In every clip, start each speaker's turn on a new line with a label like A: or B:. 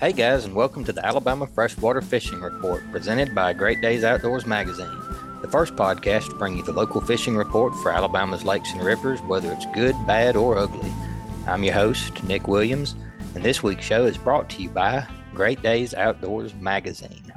A: Hey guys, and welcome to the Alabama Freshwater Fishing Report presented by Great Days Outdoors Magazine, the first podcast to bring you the local fishing report for Alabama's lakes and rivers, whether it's good, bad, or ugly. I'm your host, Nick Williams, and this week's show is brought to you by Great Days Outdoors Magazine.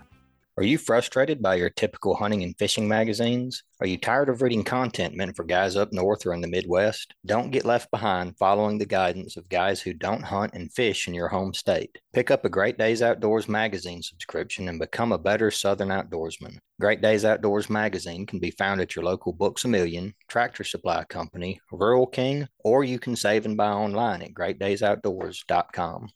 A: Are you frustrated by your typical hunting and fishing magazines? Are you tired of reading content meant for guys up north or in the Midwest? Don't get left behind following the guidance of guys who don't hunt and fish in your home state. Pick up a Great Days Outdoors magazine subscription and become a better Southern outdoorsman. Great Days Outdoors magazine can be found at your local Books a Million, Tractor Supply Company, Rural King, or you can save and buy online at greatdaysoutdoors.com.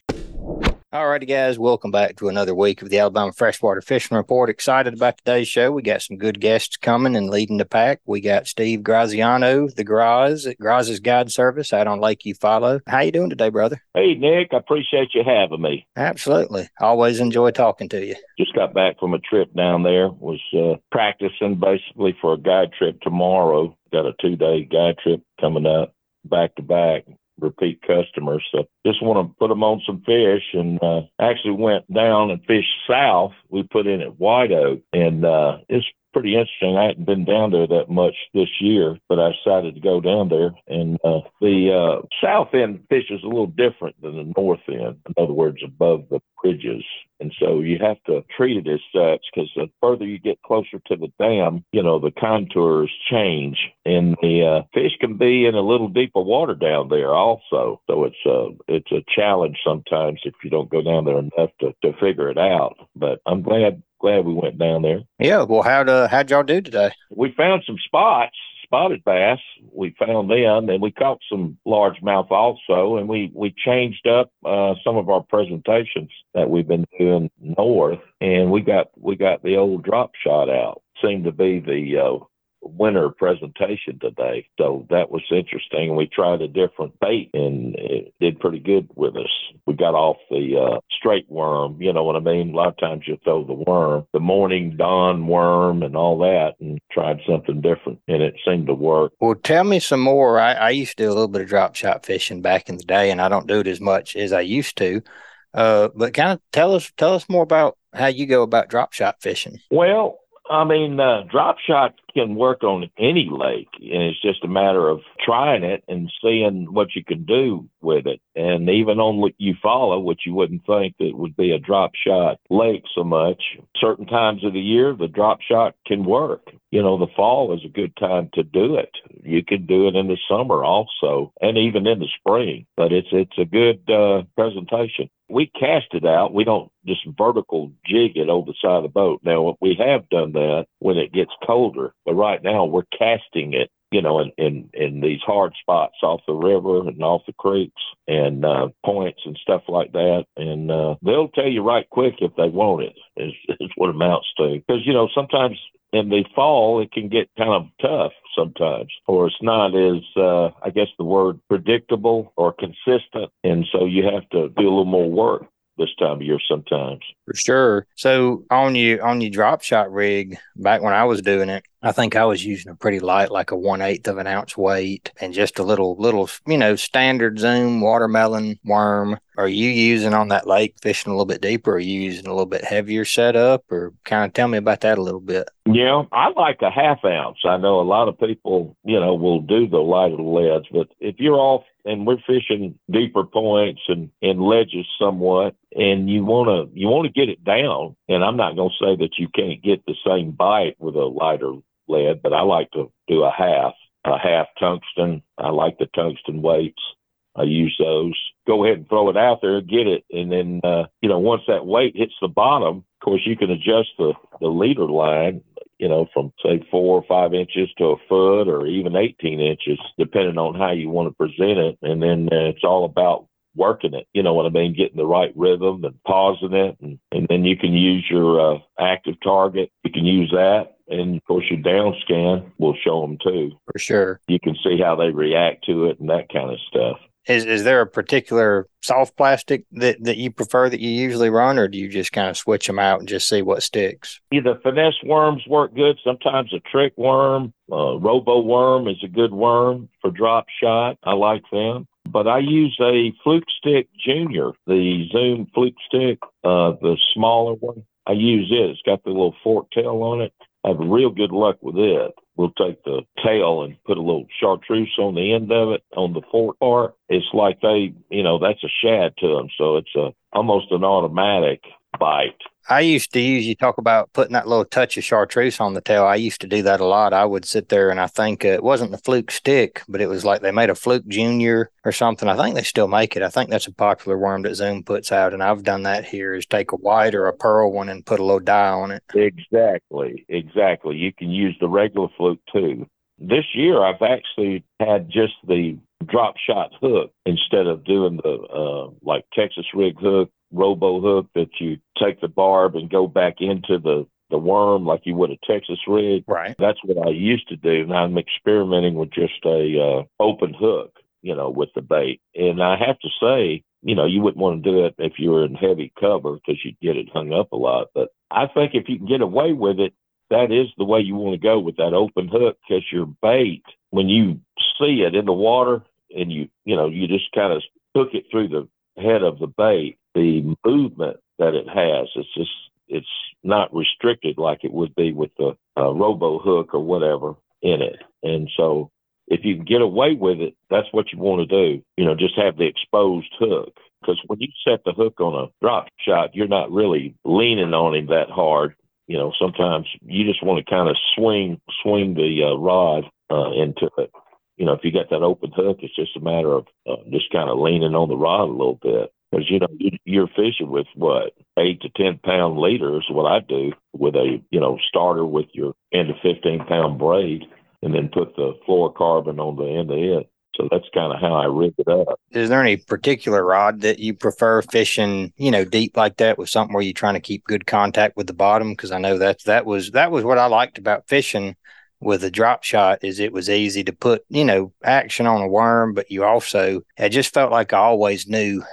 A: All righty, guys, welcome back to another week of the Alabama Freshwater Fishing Report. Excited about today's show. We got some good guests coming and leading the pack. We got Steve Graziano, the Graz at Graz's Guide Service out on Lake Eufaula. How you doing today, brother?
B: Hey, Nick, I appreciate you having me.
A: Absolutely. Always enjoy talking to you.
B: Just got back from a trip down there. Was uh, practicing basically for a guide trip tomorrow. Got a two-day guide trip coming up back to back repeat customers. So just want to put them on some fish and uh, actually went down and fished south. We put in at White Oak and uh, it's pretty interesting. I hadn't been down there that much this year, but I decided to go down there. And uh, the uh, south end fish is a little different than the north end. In other words, above the bridges. And so you have to treat it as such because the further you get closer to the dam, you know, the contours change and the uh, fish can be in a little deeper water down there also. So it's a, it's a challenge sometimes if you don't go down there enough to, to figure it out. But I'm glad glad we went down there.
A: Yeah. Well, how'd uh, how'd y'all do today?
B: We found some spots, spotted bass. We found them, and we caught some largemouth also. And we we changed up uh, some of our presentations that we've been doing north, and we got we got the old drop shot out. Seemed to be the uh, winter presentation today. So that was interesting. We tried a different bait and it did pretty good with us. We got off the uh, straight worm, you know what I mean? A lot of times you throw the worm, the morning dawn worm and all that and tried something different and it seemed to work.
A: Well, tell me some more. I, I used to do a little bit of drop shot fishing back in the day and I don't do it as much as I used to. Uh, but kind of tell us tell us more about how you go about drop shot fishing.
B: Well, I mean, uh, drop shot can work on any lake, and it's just a matter of trying it and seeing what you can do with it. And even on Eufaula, which you wouldn't think that would be a drop shot lake so much, certain times of the year the drop shot can work. You know, the fall is a good time to do it. You can do it in the summer also, and even in the spring. But it's it's a good uh, presentation. We cast it out. We don't just vertical jig it over the side of the boat. Now we have done that when it gets colder but right now we're casting it, you know, in, in, in these hard spots off the river and off the creeks and uh, points and stuff like that. And uh, they'll tell you right quick if they want it, is, is what amounts to. Because, you know, sometimes in the fall it can get kind of tough sometimes or it's not as uh i guess the word predictable or consistent and so you have to do a little more work this time of year sometimes.
A: For sure. So on you on your drop shot rig, back when I was doing it, I think I was using a pretty light, like a one eighth of an ounce weight, and just a little little you know standard zoom watermelon worm. Are you using on that lake fishing a little bit deeper? Are you using a little bit heavier setup, or kind of tell me about that a little bit?
B: Yeah, I like a half ounce. I know a lot of people, you know, will do the lighter leads, but if you're off and we're fishing deeper points and, and ledges somewhat and you want to you want to get it down. And i'm not going to say that you can't get the same bite with a lighter lead but i like to do a half a half tungsten. I like the tungsten weights. I use those. Go ahead and throw it out there get it and then uh, you know once that weight hits the bottom of course you can adjust the the leader line you know, from say four or five inches to a foot or even 18 inches, depending on how you want to present it. And then uh, it's all about working it. You know what I mean? Getting the right rhythm and pausing it. And, and then you can use your uh, active target. You can use that. And of course, your down scan will show them too.
A: For sure.
B: You can see how they react to it and that kind of stuff.
A: Is is there a particular soft plastic that, that you prefer that you usually run, or do you just kind of switch them out and just see what sticks?
B: Either finesse worms work good. Sometimes a trick worm, uh, robo worm is a good worm for drop shot. I like them. but I use a Fluke Stick Junior, the Zoom Fluke Stick, uh, the smaller one. I use it. It's got the little fork tail on it. Have real good luck with it. We'll take the tail and put a little chartreuse on the end of it on the fork part. It's like they, you know, that's a shad to them. So it's a almost an automatic bite.
A: I used to use you talk about putting that little touch of chartreuse on the tail. I used to do that a lot. I would sit there and I think uh, it wasn't the fluke stick, but it was like they made a fluke junior or something. I think they still make it. I think that's a popular worm that Zoom puts out, and I've done that here. Is take a white or a pearl one and put a little dye on it.
B: Exactly, exactly. You can use the regular fluke too. This year, I've actually had just the drop shot hook instead of doing the uh, like Texas rig hook robo hook that you take the barb and go back into the the worm like you would a Texas rig.
A: Right.
B: That's what I used to do. Now I'm experimenting with just a uh, open hook, you know, with the bait. And I have to say, you know, you wouldn't want to do it if you were in heavy cover because you'd get it hung up a lot. But I think if you can get away with it, that is the way you want to go with that open hook because your bait, when you see it in the water and you, you know, you just kind of hook it through the head of the bait, the movement that it has. It's just it's not restricted like it would be with the uh, robo hook or whatever in it. And so if you can get away with it, that's what you want to do. You know, just have the exposed hook. Because when you set the hook on a drop shot, you're not really leaning on him that hard. You know, sometimes you just want to kind of swing swing the uh, rod uh, into it. You know, if you got that open hook, it's just a matter of uh, just kind of leaning on the rod a little bit because you know you're fishing with what eight to ten pound leaders. What I do with a you know starter with your ten to fifteen pound braid, and then put the fluorocarbon on the end of it. So that's kind of how I rig it up.
A: Is there any particular rod that you prefer fishing, you know, deep like that with something where you're trying to keep good contact with the bottom? Because I know that that was that was what I liked about fishing with a drop shot is it was easy to put, you know, action on a worm, but you also I just felt like I always knew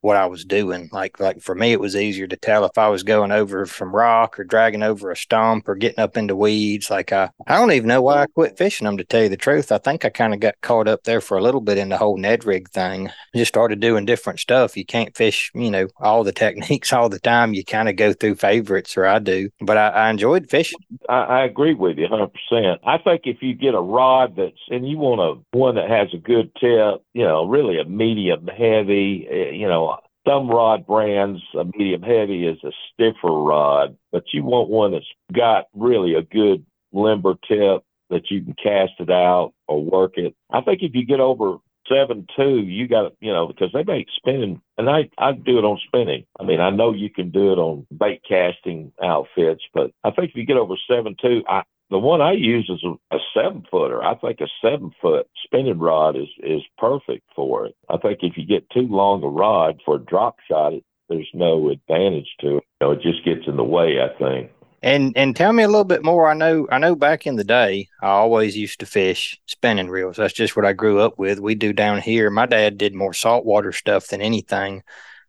A: what I was doing. Like like for me, it was easier to tell if I was going over from rock or dragging over a stump or getting up into weeds. Like I, I don't even know why I quit fishing them. To tell you the truth, I think I kind of got caught up there for a little bit in the whole Ned rig thing. Just started doing different stuff. You can't fish, you know, all the techniques all the time. You kind of go through favorites, or I do. But I, I enjoyed fishing.
B: I, I agree with you 100. percent I think if you get a rod that's and you want a one that has a good tip, you know, really a medium heavy, eh, you know, some rod brands, a medium heavy is a stiffer rod, but you want one that's got really a good limber tip that you can cast it out or work it. I think if you get over seven two, you got you know because they make spinning, and I I do it on spinning. I mean I know you can do it on bait casting outfits, but I think if you get over seven two, I the one I use is a, a seven footer. I think a seven foot spinning rod is is perfect for it. I think if you get too long a rod for a drop shot, it, there's no advantage to it. You know, it just gets in the way. I think.
A: And and tell me a little bit more. I know I know back in the day, I always used to fish spinning reels. That's just what I grew up with. We do down here. My dad did more saltwater stuff than anything,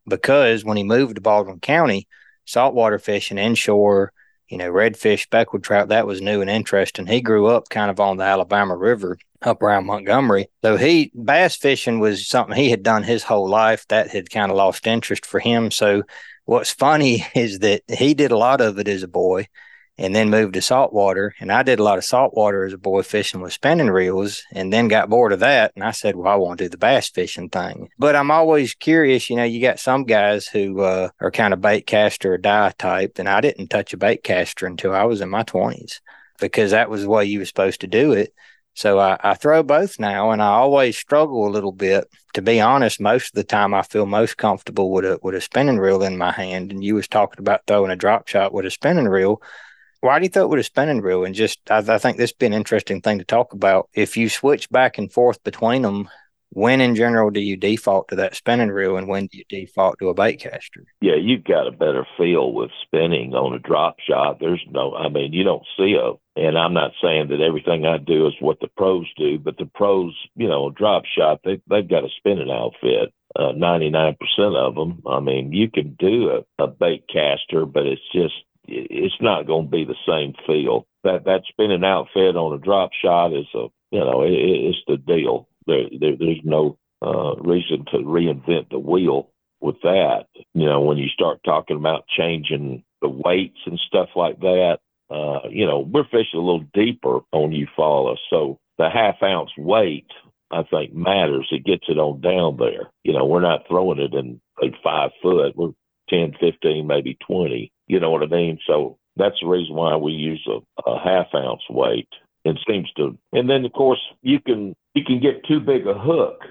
A: because when he moved to Baldwin County, saltwater fishing inshore you know, redfish, speckled trout, that was new and interesting. He grew up kind of on the Alabama River up around Montgomery. So he bass fishing was something he had done his whole life. That had kind of lost interest for him. So what's funny is that he did a lot of it as a boy and then moved to saltwater. And I did a lot of saltwater as a boy fishing with spinning reels and then got bored of that. And I said, well, I want to do the bass fishing thing. But I'm always curious, you know, you got some guys who uh, are kind of bait caster or die type. And I didn't touch a bait caster until I was in my 20s because that was the way you were supposed to do it. So I, I, throw both now, and I always struggle a little bit. To be honest, most of the time I feel most comfortable with a with a spinning reel in my hand. And you was talking about throwing a drop shot with a spinning reel. Why do you throw it with a spinning reel? And just, I, I think this would be an interesting thing to talk about. If you switch back and forth between them, when in general do you default to that spinning reel and when do you default to a bait caster?
B: Yeah, you've got a better feel with spinning on a drop shot. There's no, I mean, you don't see a, and I'm not saying that everything I do is what the pros do, but the pros, you know, drop shot, they, they've got a spinning outfit. Uh, 99% of them. I mean, you can do a, a bait caster, but it's just it's not going to be the same feel. That that spinning outfit on a drop shot is a you know it, it's the deal. There, there, there's no uh, reason to reinvent the wheel with that. You know, when you start talking about changing the weights and stuff like that, uh, you know, we're fishing a little deeper on Eufaula. So the half ounce weight, I think, matters. It gets it on down there. You know, we're not throwing it in like five foot. We're 10, 15, maybe 20. You know what I mean? So that's the reason why we use a, a half ounce weight. It seems to, and then of course you can you can get too big a hook.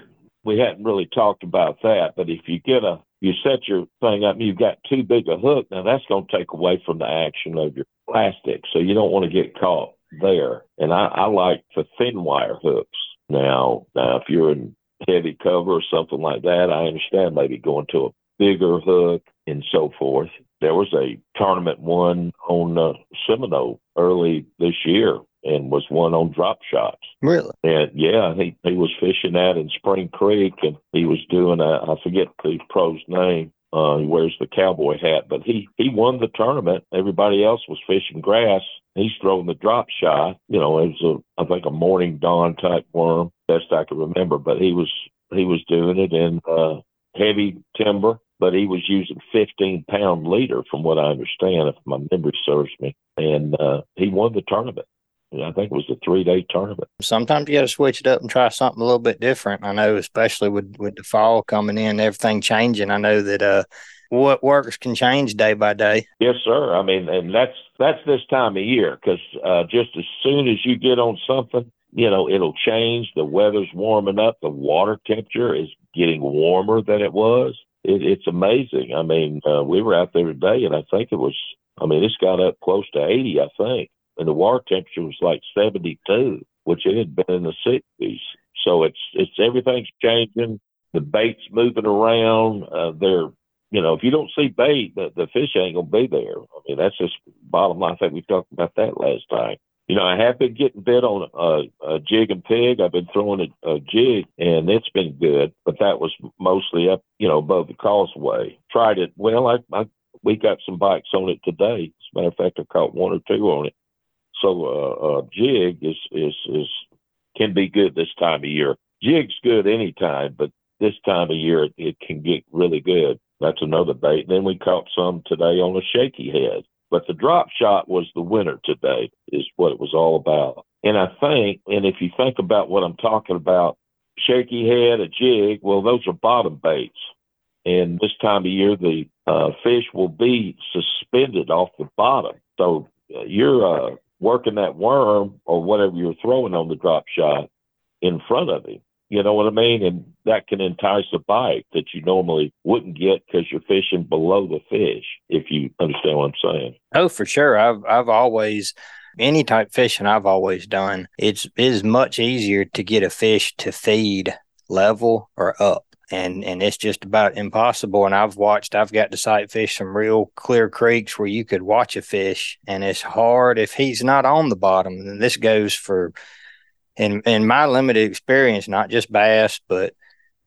B: We hadn't really talked about that, but if you get a you set your thing up and you've got too big a hook, now that's going to take away from the action of your plastic. So you don't want to get caught there. And I, I like the thin wire hooks. Now, now if you're in heavy cover or something like that, I understand maybe going to a bigger hook and so forth. There was a tournament won on uh, Seminole early this year and was one on drop shots.
A: Really?
B: And yeah, he he was fishing that in Spring Creek, and he was doing a I forget the pro's name. Uh, he wears the cowboy hat, but he he won the tournament. Everybody else was fishing grass. He's throwing the drop shot. You know, it was a I think a morning dawn type worm, best I can remember. But he was he was doing it in uh, heavy timber but he was using 15 pound leader from what I understand, if my memory serves me. And uh, he won the tournament. I think it was a three day tournament.
A: Sometimes you got to switch it up and try something a little bit different. I know, especially with, with the fall coming in, everything changing. I know that uh, what works can change day by day.
B: Yes, sir. I mean, and that's that's this time of year because uh, just as soon as you get on something, you know, it'll change. The weather's warming up. The water temperature is getting warmer than it was. It, it's amazing. I mean, uh, we were out there today, and I think it was. I mean, it's got up close to 80, I think and the water temperature was like 72, which it had been in the 60s. So it's it's everything's changing. The bait's moving around. Uh, they're you know if you don't see bait, the, the fish ain't gonna be there. I mean that's just bottom line. I think we talked about that last time. You know, I have been getting bit on a, a jig and pig. I've been throwing a, a jig, and it's been good. But that was mostly up, you know, above the causeway. Tried it. Well, I, I we got some bites on it today. As a matter of fact, I caught one or two on it. So uh, jig is is is can be good this time of year. Jig's good any time, but this time of year it, it can get really good. That's another bait. Then we caught some today on a shaky head. But the drop shot was the winner today, is what it was all about. And I think, and if you think about what I'm talking about, shaky head, a jig, well, those are bottom baits. And this time of year, the uh, fish will be suspended off the bottom. So uh, you're uh, working that worm or whatever you're throwing on the drop shot in front of him. You know what I mean? And that can entice a bite that you normally wouldn't get because you're fishing below the fish, if you understand what I'm saying.
A: Oh, for sure. I've I've always any type fishing I've always done, it's it is much easier to get a fish to feed level or up and and it's just about impossible. And I've watched, I've got to sight fish some real clear creeks where you could watch a fish, and it's hard if he's not on the bottom. And this goes for, in in my limited experience, not just bass, but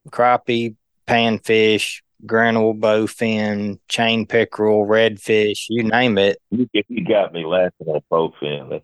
A: crappie, panfish, Grinnell, bowfin, chain pickerel, redfish, you name it.
B: You, you got me laughing at bowfin.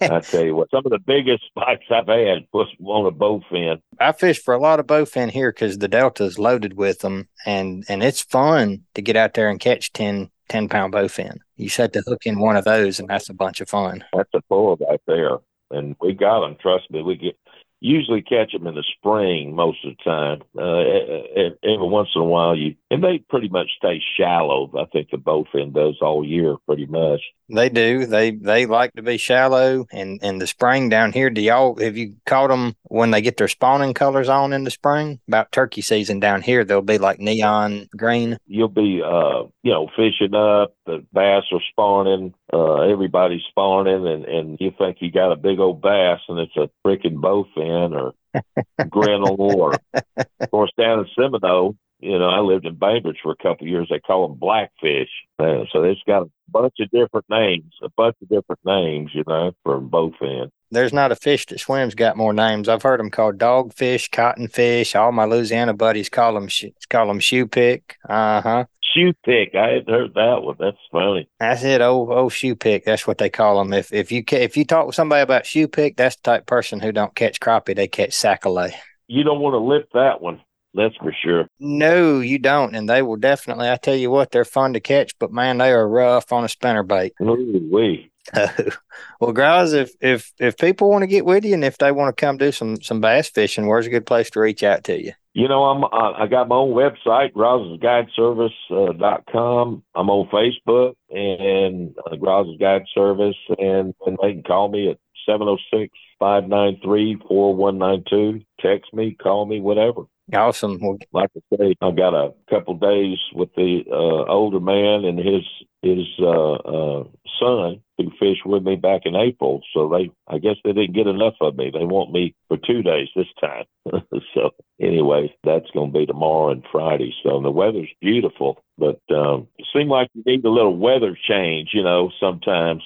B: I tell you what, some of the biggest spikes I've had was on a bowfin.
A: I fish for a lot of bowfin here because the delta is loaded with them, and and it's fun to get out there and catch 10, 10 pound bowfin. You set the hook in one of those, and that's a bunch of fun.
B: That's a pull right there, and we got them. Trust me, we get usually catch them in the spring most of the time. Uh, every once in a while, you and they pretty much stay shallow. I think the bowfin does all year, pretty much.
A: They do. They they like to be shallow. And in the spring down here, do y'all have you caught them when they get their spawning colors on in the spring? About turkey season down here, they'll be like neon green.
B: You'll be uh you know fishing up. The bass are spawning. Uh, everybody's spawning, and and you think you got a big old bass, and it's a freaking bowfin or Grinnell or of course down in Seminole you know, I lived in Bainbridge for a couple of years. They call them blackfish. Uh, so it's got a bunch of different names, a bunch of different names, you know, for both ends.
A: There's not a fish that swims got more names. I've heard them called dogfish, cottonfish. All my Louisiana buddies call them call them choupique. Uh huh.
B: Shoe pick. I hadn't heard that one. That's funny.
A: That's it. Oh, oh, choupique. That's what they call them. If if you if you talk with somebody about choupique, that's the type person who don't catch crappie. They catch sac-a-lait.
B: You don't want to lift that one That's for sure.
A: No, you don't. And they will definitely, I tell you what, they're fun to catch, but man, they are rough on a spinner bait.
B: Ooh, wee.
A: well, guys, if if if people want to get with you and if they want to come do some some bass fishing, where's a good place to reach out to you?
B: You know, I'm uh, I got my own website, GrazsGuideService.com. Uh, dot com. I'm on Facebook and uh, Graz's Guide Service, and, and they can call me at 706 593 4192. Text me, call me, whatever.
A: Awesome. Well,
B: like I say, I've got a couple days with the uh, older man and his his uh, uh, son who fished with me back in April. So they, I guess they didn't get enough of me. They want me for two days this time. so anyway, that's going to be tomorrow and Friday. So the weather's beautiful, but um, it seems like you need a little weather change, you know, sometimes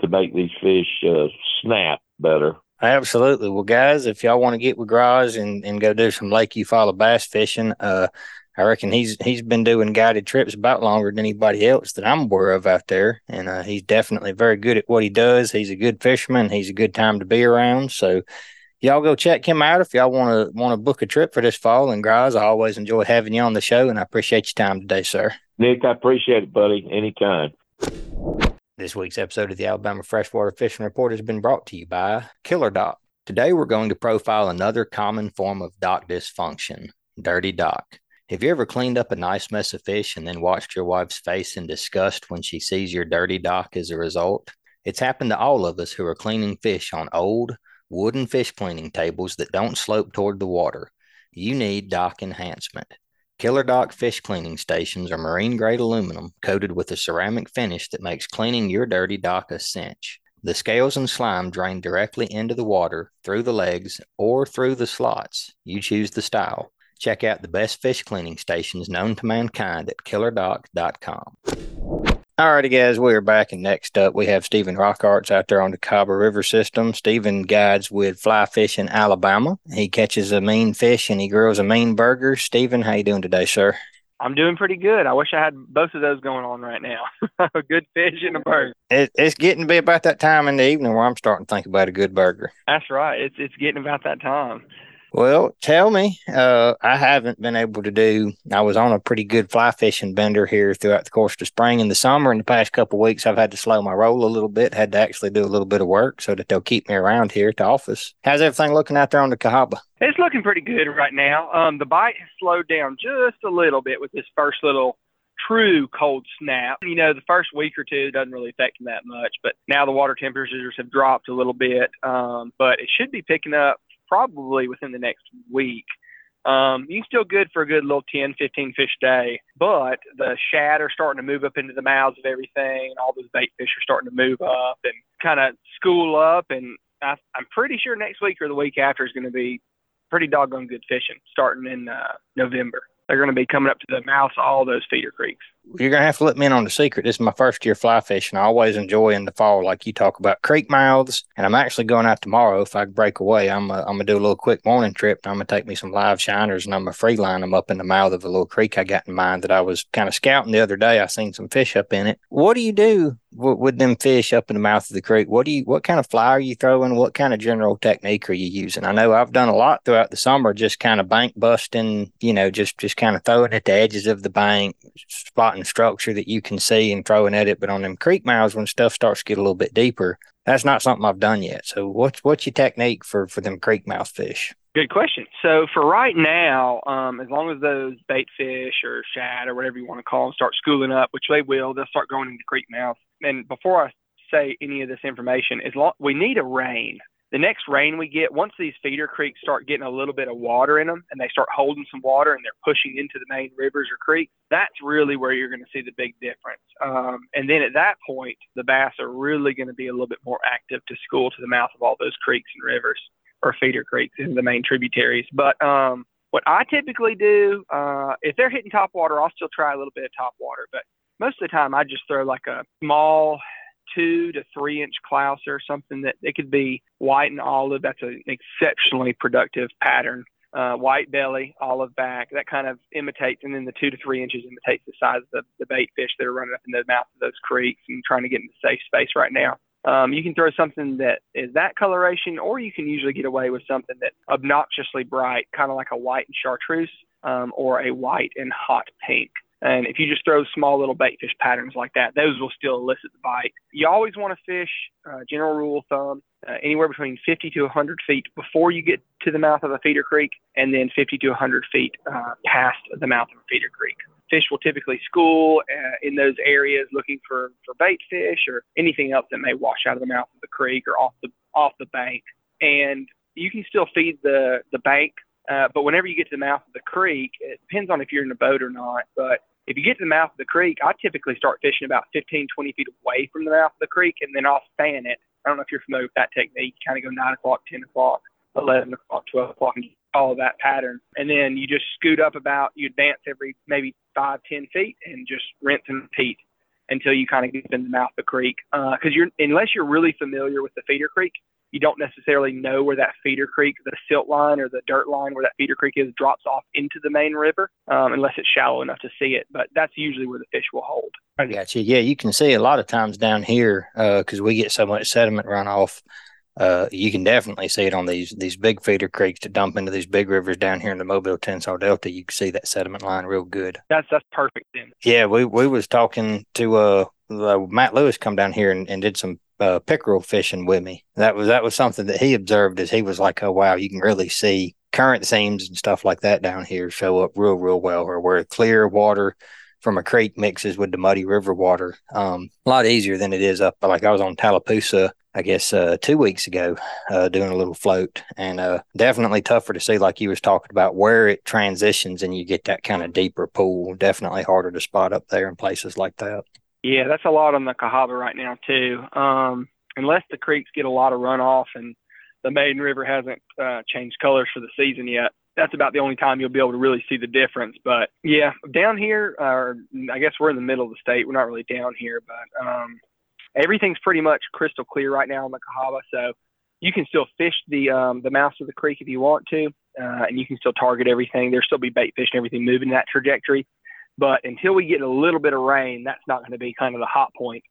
B: to make these fish uh, snap better.
A: Absolutely. Well, guys, if y'all want to get with Graz and, and go do some Lake Eufaula bass fishing, uh, I reckon he's he's been doing guided trips about longer than anybody else that I'm aware of out there, and uh, he's definitely very good at what he does. He's a good fisherman. He's a good time to be around. So, y'all go check him out if y'all want to want to book a trip for this fall. And Graz, I always enjoy having you on the show, and I appreciate your time today, sir.
B: Nick, I appreciate it, buddy. Anytime.
A: This week's episode of the Alabama Freshwater Fishing Report has been brought to you by Killer Dock. Today, we're going to profile another common form of dock dysfunction dirty dock. Have you ever cleaned up a nice mess of fish and then watched your wife's face in disgust when she sees your dirty dock as a result? It's happened to all of us who are cleaning fish on old, wooden fish cleaning tables that don't slope toward the water. You need dock enhancement. Killer Dock fish cleaning stations are marine grade aluminum coated with a ceramic finish that makes cleaning your dirty dock a cinch. The scales and slime drain directly into the water, through the legs, or through the slots. You choose the style. Check out the best fish cleaning stations known to mankind at killerdock.com. Alrighty, guys, we are back, and next up we have Stephen Rockarts out there on the Cahaba River system. Stephen guides with Fly Fishing Alabama. He catches a mean fish and he grills a mean burger. Stephen, how you doing today, sir?
C: I'm doing pretty good. I wish I had both of those going on right now. a good fish and a burger.
A: It, it's getting to be about that time in the evening where I'm starting to think about a good burger.
C: That's right. It's it's getting about that time.
A: Well, tell me. Uh, I haven't been able to do. I was on a pretty good fly fishing bender here throughout the course of the spring and the summer. In the past couple weeks, I've had to slow my roll a little bit. Had to actually do a little bit of work so that they'll keep me around here at the office. How's everything looking out there on the Cahaba?
C: It's looking pretty good right now. Um, the bite has slowed down just a little bit with this first little true cold snap. You know, the first week or two doesn't really affect them that much, but now the water temperatures have dropped a little bit. Um, but it should be picking up probably within the next week. Um, you still good for a good little 10, 15 fish a day, but the shad are starting to move up into the mouths of everything. All those bait fish are starting to move up and kind of school up. And I, I'm pretty sure next week or the week after is going to be pretty doggone good fishing starting in uh, November. They're going to be coming up to the mouths of all those feeder creeks
A: you're gonna have to let me in on the secret. This is my first year fly fishing. I always enjoy in the fall, like you talk about creek mouths. And I'm actually going out tomorrow. If I break away, I'm a, I'm gonna do a little quick morning trip. I'm gonna take me some live shiners and I'm gonna free line them up in the mouth of a little creek I got in mind that I was kind of scouting the other day. I seen some fish up in it. What do you do with, with them fish up in the mouth of the creek? What do you what kind of fly are you throwing? What kind of general technique are you using? I know I've done a lot throughout the summer, just kind of bank busting. You know, just just kind of throwing at the edges of the bank, spotting structure that you can see and throwing at it. But on them creek mouths, when stuff starts to get a little bit deeper, that's not something I've done yet. So what's what's your technique for for them creek mouth fish?
C: Good question. So for right now, um, as long as those bait fish or shad or whatever you want to call them start schooling up, which they will, they'll start going into creek mouth. And before I say any of this information, is long, we need a rain the next rain we get, once these feeder creeks start getting a little bit of water in them and they start holding some water and they're pushing into the main rivers or creeks, that's really where you're going to see the big difference. Um, and then at that point, the bass are really going to be a little bit more active to school to the mouth of all those creeks and rivers or feeder creeks in the main tributaries. But um, what I typically do, uh, if they're hitting top water, I'll still try a little bit of top water. But most of the time, I just throw like a small two to three inch clouser, something that it could be white and olive. That's an exceptionally productive pattern. Uh, white belly, olive back, that kind of imitates, and then the two to three inches imitates the size of the, the bait fish that are running up in the mouth of those creeks and trying to get into safe space right now. Um, you can throw something that is that coloration, or you can usually get away with something that's obnoxiously bright, kind of like a white and chartreuse. um, or a white and hot pink. And if you just throw small little bait fish patterns like that, those will still elicit the bite. You always want to fish, uh, general rule of thumb, uh, anywhere between 50 to 100 feet before you get to the mouth of a feeder creek, and then 50 to 100 feet uh, past the mouth of a feeder creek. Fish will typically school uh, in those areas looking for, for bait fish or anything else that may wash out of the mouth of the creek or off the off the bank. And you can still feed the the bank uh, but whenever you get to the mouth of the creek, it depends on if you're in a boat or not. But if you get to the mouth of the creek, I typically start fishing about 15, 20 feet away from the mouth of the creek, and then I'll fan it. I don't know if you're familiar with that technique. You kind of go 9 o'clock, 10 o'clock, 11 o'clock, 12 o'clock, and follow that pattern. And then you just scoot up about, you advance every maybe five, 10 feet and just rinse and repeat until you kind of get in the mouth of the creek. Because uh, you're, unless you're really familiar with the feeder creek, you don't necessarily know where that feeder creek, the silt line or the dirt line where that feeder creek is, drops off into the main river, um, unless it's shallow enough to see it. But that's usually where the fish will hold.
A: I got you. Yeah, you can see a lot of times down here because uh, we get so much sediment runoff. Uh, you can definitely see it on these these big feeder creeks to dump into these big rivers down here in the Mobile Tensaw Delta. You can see that sediment line real good.
C: That's that's perfect then.
A: Yeah, we we was talking to uh, Matt Lewis come down here and, and did some uh, pickerel fishing with me. That was that was something that he observed as he was like, "Oh wow, you can really see current seams and stuff like that down here show up real real well, or where clear water from a creek mixes with the muddy river water. Um, a lot easier than it is up. Like I was on Tallapoosa, I guess uh, two weeks ago, uh, doing a little float, and uh, definitely tougher to see, like you was talking about, where it transitions and you get that kind of deeper pool. Definitely harder to spot up there in places like that.
C: Yeah, that's a lot on the Cahaba right now too. Um, unless the creeks get a lot of runoff and the Maiden River hasn't uh, changed colors for the season yet, that's about the only time you'll be able to really see the difference. But yeah, down here, or I guess we're in the middle of the state. We're not really down here, but um, everything's pretty much crystal clear right now on the Cahaba. So you can still fish the um, the mouth of the creek if you want to, uh, and you can still target everything. There'll still be bait fish and everything moving that trajectory. But until we get a little bit of rain, that's not going to be kind of the hot point.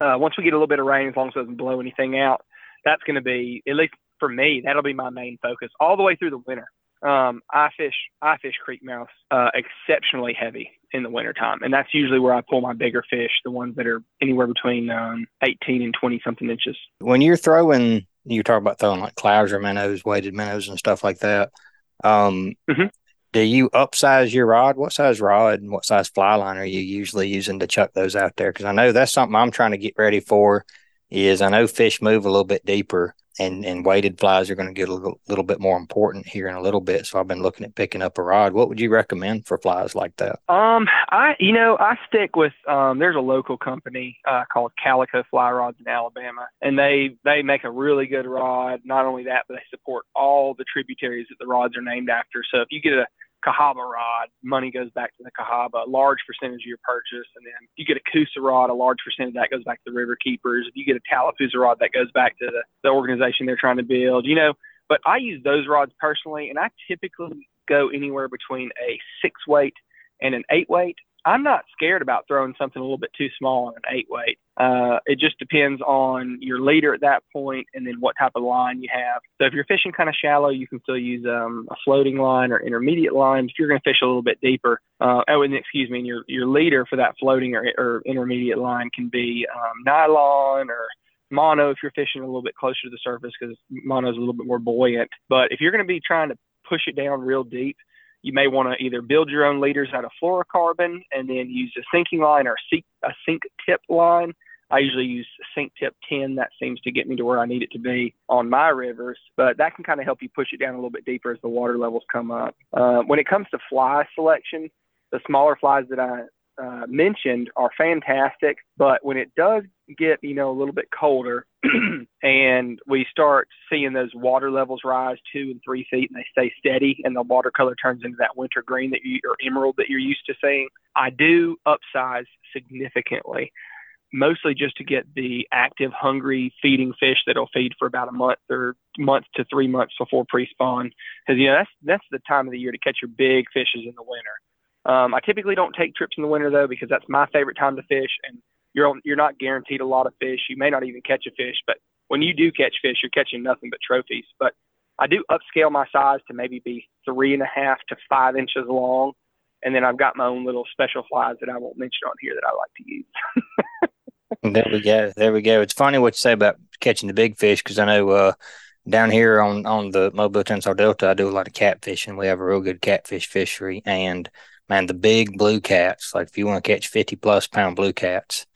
C: Uh, once we get a little bit of rain, as long as it doesn't blow anything out, that's going to be at least for me. That'll be my main focus all the way through the winter. Um, I fish I fish creek mouth uh, exceptionally heavy in the wintertime, and that's usually where I pull my bigger fish, the ones that are anywhere between um, 18 and 20 something inches.
A: When you're throwing, you talk about throwing like clouser minnows, weighted minnows, and stuff like that. Um, mm-hmm do you upsize your rod? What size rod and what size fly line are you usually using to chuck those out there? Because I know that's something I'm trying to get ready for. Is I know fish move a little bit deeper, and and weighted flies are going to get a little, little bit more important here in a little bit. So I've been looking at picking up a rod. What would you recommend for flies like that?
C: Um, I you know I stick with um. There's a local company uh, called Calico Fly Rods in Alabama, and they they make a really good rod. Not only that, but they support all the tributaries that the rods are named after. So if you get a Cahaba rod, money goes back to the Cahaba, a large percentage of your purchase. And then if you get a Coosa rod, a large percentage of that goes back to the River Keepers. If you get a Tallapoosa rod, that goes back to the, the organization they're trying to build, you know. But I use those rods personally, and I typically go anywhere between a six weight and an eight weight. I'm not scared about throwing something a little bit too small on an eight weight. Uh, it just depends on your leader at that point and then what type of line you have. So if you're fishing kind of shallow, you can still use um, a floating line or intermediate line. If you're going to fish a little bit deeper, uh, oh, and excuse me, and your your leader for that floating or, or intermediate line can be um, nylon or mono if you're fishing a little bit closer to the surface because mono is a little bit more buoyant. But if you're going to be trying to push it down real deep, you may want to either build your own leaders out of fluorocarbon and then use a sinking line or a sink tip line. I usually use sink tip 10. That seems to get me to where I need it to be on my rivers, but that can kind of help you push it down a little bit deeper as the water levels come up. Uh, when it comes to fly selection, the smaller flies that I uh, mentioned are fantastic, but when it does get you know a little bit colder and we start seeing those water levels rise two and three feet and they stay steady and the watercolor turns into that winter green that you or emerald that you're used to seeing, I do upsize significantly. Mostly just to get the active, hungry feeding fish that'll feed for about a month or month to three months before pre-spawn, because you know that's that's the time of the year to catch your big fishes in the winter. Um, I typically don't take trips in the winter though because that's my favorite time to fish, and you're you're not guaranteed a lot of fish. You may not even catch a fish, but when you do catch fish, you're catching nothing but trophies. But I do upscale my size to maybe be three and a half to five inches long. And then I've got my own little special flies that I won't mention on here that I like to use.
A: there we go. There we go. It's funny what you say about catching the big fish because I know uh, down here on on the Mobile Tensaw Delta, I do a lot of catfishing. We have a real good catfish fishery, and man, the big blue cats. Like if you want to catch fifty plus pound blue cats,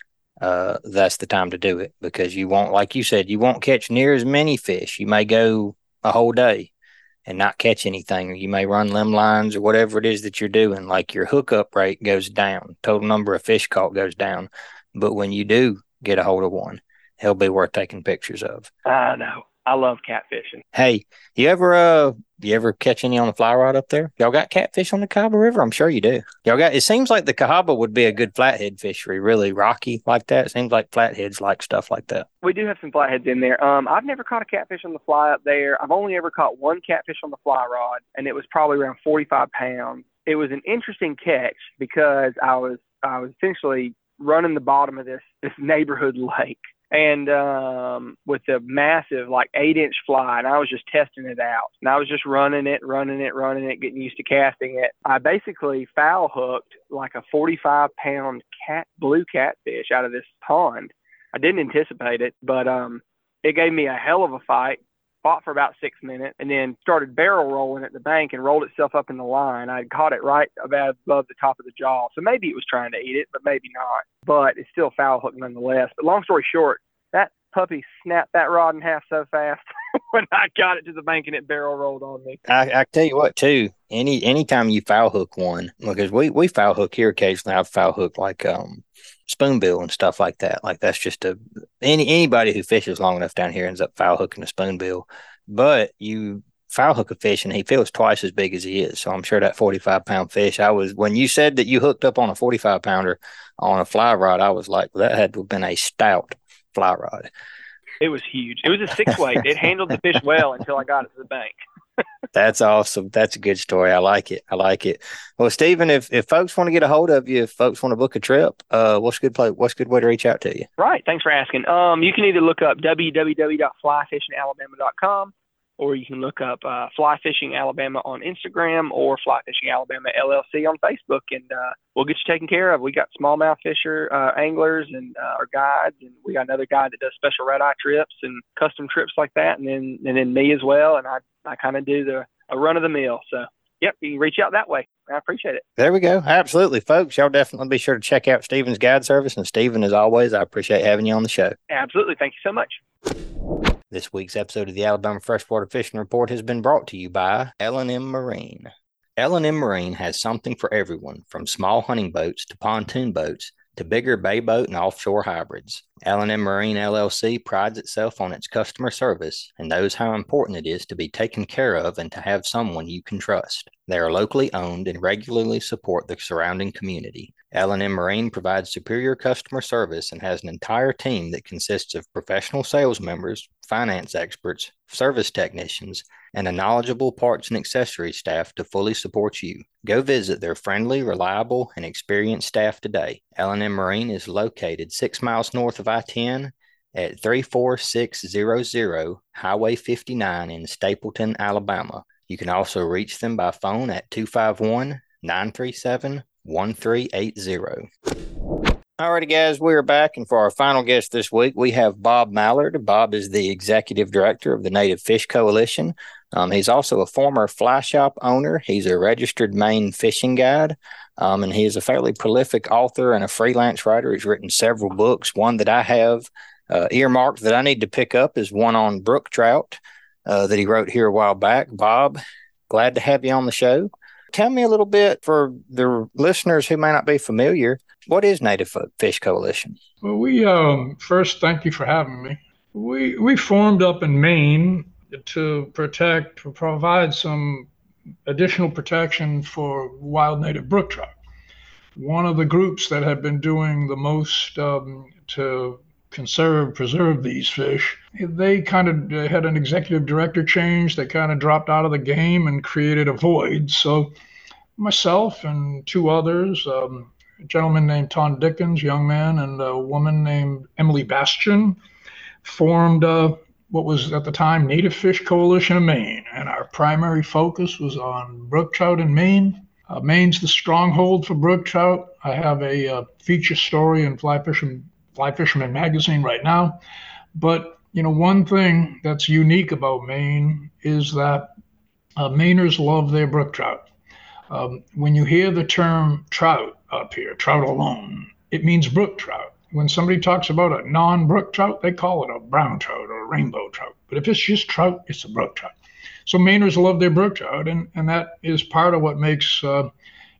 A: uh, that's the time to do it because you won't, like you said, you won't catch near as many fish. You may go a whole day and not catch anything, or you may run limb lines or whatever it is that you're doing. Like your hookup rate goes down, total number of fish caught goes down. But when you do get a hold of one, he'll be worth taking pictures of.
C: I know. I love catfishing.
A: Hey, you ever uh you ever catch any on the fly rod up there? Y'all got catfish on the Cahaba River? I'm sure you do. Y'all got it seems like the Cahaba would be a good flathead fishery, really rocky like that. It seems like flatheads like stuff like that.
C: We do have some flatheads in there. Um I've never caught a catfish on the fly up there. I've only ever caught one catfish on the fly rod and it was probably around forty five pounds. It was an interesting catch because I was I was essentially running the bottom of this this neighborhood lake and um, with a massive like eight inch fly, and I was just testing it out. And I was just running it, running it, running it, getting used to casting it. I basically foul hooked like a 45 pound cat blue catfish out of this pond. I didn't anticipate it, but um, it gave me a hell of a fight. Fought for about six minutes, and then started barrel rolling at the bank and rolled itself up in the line. I caught it right above the top of the jaw, so maybe it was trying to eat it, but maybe not. But it's still foul hook nonetheless. But long story short, that puppy snapped that rod in half so fast when I got it to the bank and it barrel rolled on me.
A: I, I tell you what, too. Any anytime you foul hook one, because we we foul hook here occasionally. I've foul hook like um spoonbill and stuff like that. Like that's just a any anybody who fishes long enough down here ends up foul hooking a spoonbill. But you foul hook a fish and he feels twice as big as he is. So I'm sure that 45 pound fish, I was, when you said that you hooked up on a 45 pounder on a fly rod, I was like, well, that had to have been a stout fly rod.
C: It was huge. It was a six weight. it handled the fish well until I got it to the bank.
A: That's awesome. That's a good story. I like it. I like it. Well, Stephen, if, if folks want to get a hold of you, if folks want to book a trip, uh, what's good play? What's good way to reach out to you?
C: Right. Thanks for asking. Um, you can either look up www.flyfishingalabama.com or you can look up uh, Fly Fishing Alabama on Instagram or Fly Fishing Alabama LLC on Facebook, and uh, we'll get you taken care of. We got smallmouth fisher uh, anglers and uh, our guides, and we got another guy that does special red eye trips and custom trips like that, and then and then me as well, and I I kind of do the a run of the mill. So yep, you can reach out that way. I appreciate it.
A: There we go. Absolutely, folks. Y'all definitely be sure to check out Stephen's guide service. And Stephen, as always, I appreciate having you on the show.
C: Absolutely. Thank you so much.
A: This week's episode of the Alabama Freshwater Fishing Report has been brought to you by L&M Marine. L&M Marine has something for everyone from small hunting boats to pontoon boats to bigger bay boat and offshore hybrids. L&M Marine LLC prides itself on its customer service and knows how important it is to be taken care of and to have someone you can trust. They are locally owned and regularly support the surrounding community. L&M Marine provides superior customer service and has an entire team that consists of professional sales members, finance experts, service technicians, and a knowledgeable parts and accessory staff to fully support you. Go visit their friendly, reliable, and experienced staff today. L&M Marine is located 6 miles north of I-10 at 34600 Highway 59 in Stapleton, Alabama. You can also reach them by phone at 251 937 1380. Alrighty, guys, we are back. And for our final guest this week, we have Bob Mallard. Bob is the executive director of the Native Fish Coalition. Um, he's also a former fly shop owner. He's a registered Maine fishing guide. Um, and he is a fairly prolific author and a freelance writer. He's written several books. One that I have uh, earmarked that I need to pick up is one on brook trout uh, that he wrote here a while back. Bob, glad to have you on the show. Tell me a little bit for the listeners who may not be familiar. What is Native Fish Coalition?
D: Well, we um, first thank you for having me. We we formed up in Maine to protect, to provide some additional protection for wild native brook trout. One of the groups that had been doing the most um, to conserve, preserve these fish. They kind of had an executive director change. They kind of dropped out of the game and created a void. So myself and two others, um, a gentleman named Tom Dickens, young man, and a woman named Emily Bastian, formed a, what was at the time Native Fish Coalition of Maine, and our primary focus was on brook trout in Maine. Uh, Maine's the stronghold for brook trout. I have a uh, feature story in Fly Fisherman, Fly Fisherman magazine right now. But you know, one thing that's unique about Maine is that uh, Mainers love their brook trout. Um, when you hear the term trout up here, trout alone, it means brook trout. When somebody talks about a non brook trout, they call it a brown trout or a rainbow trout. But if it's just trout, it's a brook trout. So Mainers love their brook trout, and, and that is part of what makes, uh,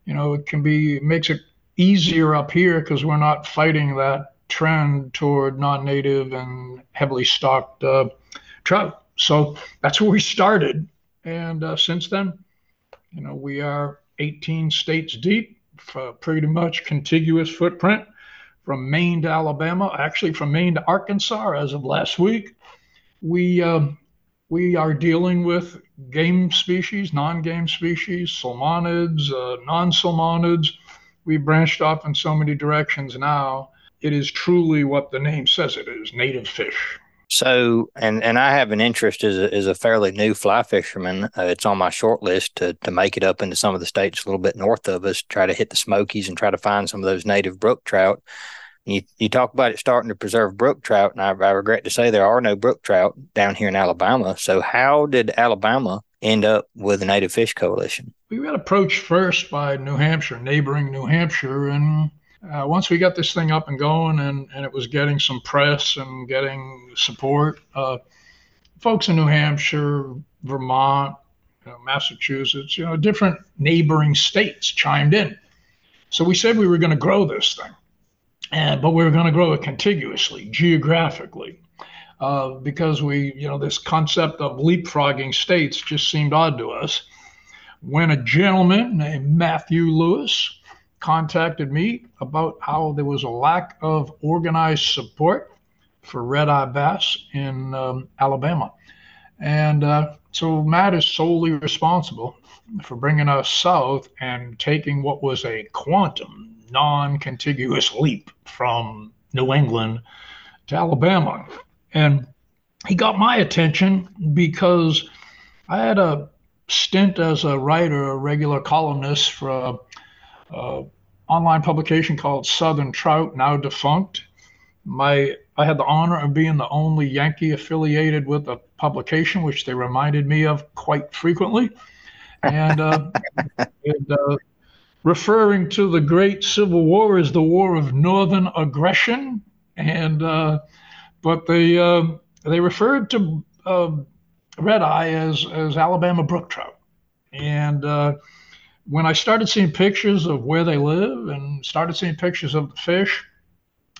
D: you know, it can be, makes it easier up here because we're not fighting that trend toward non native and heavily stocked uh, trout. So that's where we started. And uh, since then, you know, we are 18 states deep, pretty much contiguous footprint from Maine to Alabama, actually from Maine to Arkansas as of last week. We um, we are dealing with game species, non-game species, salmonids, uh, non-salmonids. We branched off in so many directions now. It is truly what the name says it is, native fish.
A: So, and and I have an interest as a, as a fairly new fly fisherman. Uh, it's on my short list to to make it up into some of the states a little bit north of us, try to hit the Smokies and try to find some of those native brook trout. You you talk about it starting to preserve brook trout, and I, I regret to say there are no brook trout down here in Alabama. So, how did Alabama end up with the Native Fish Coalition?
D: We got approached first by New Hampshire, neighboring New Hampshire, and uh, once we got this thing up and going and, and it was getting some press and getting support, uh, folks in New Hampshire, Vermont, you know, Massachusetts, you know, different neighboring states chimed in. So we said we were going to grow this thing, and, but we were going to grow it contiguously, geographically. Uh, because we, you know, this concept of leapfrogging states just seemed odd to us. When a gentleman named Matthew Lewis contacted me about how there was a lack of organized support for red eye bass in um, Alabama. And uh, so Matt is solely responsible for bringing us south and taking what was a quantum, non contiguous leap from New England to Alabama. And he got my attention because I had a stint as a writer, a regular columnist for uh, online publication called Southern Trout, now defunct. My I had the honor of being the only Yankee affiliated with a publication, which they reminded me of quite frequently, and, uh, and uh, referring to the Great Civil War as the War of Northern Aggression, and uh, but they uh, they referred to um, red eye as as Alabama brook trout, and uh, when I started seeing pictures of where they live and started seeing pictures of the fish,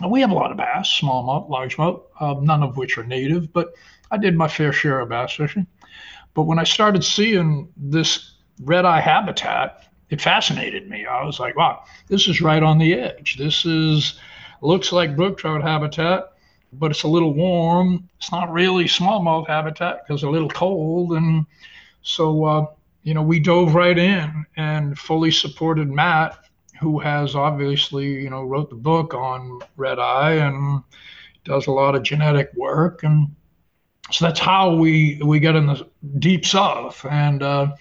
D: we have a lot of bass, smallmouth, largemouth, uh, none of which are native, but I did my fair share of bass fishing. But when I started seeing this red eye habitat, it fascinated me. I was like, wow, this is right on the edge. This is looks like brook trout habitat, but it's a little warm. It's not really smallmouth habitat because it's a little cold. And so uh, you know, we dove right in and fully supported Matt, who has obviously, you know, wrote the book on red eye and does a lot of genetic work. And so that's how we, we get in the deep south. And, uh,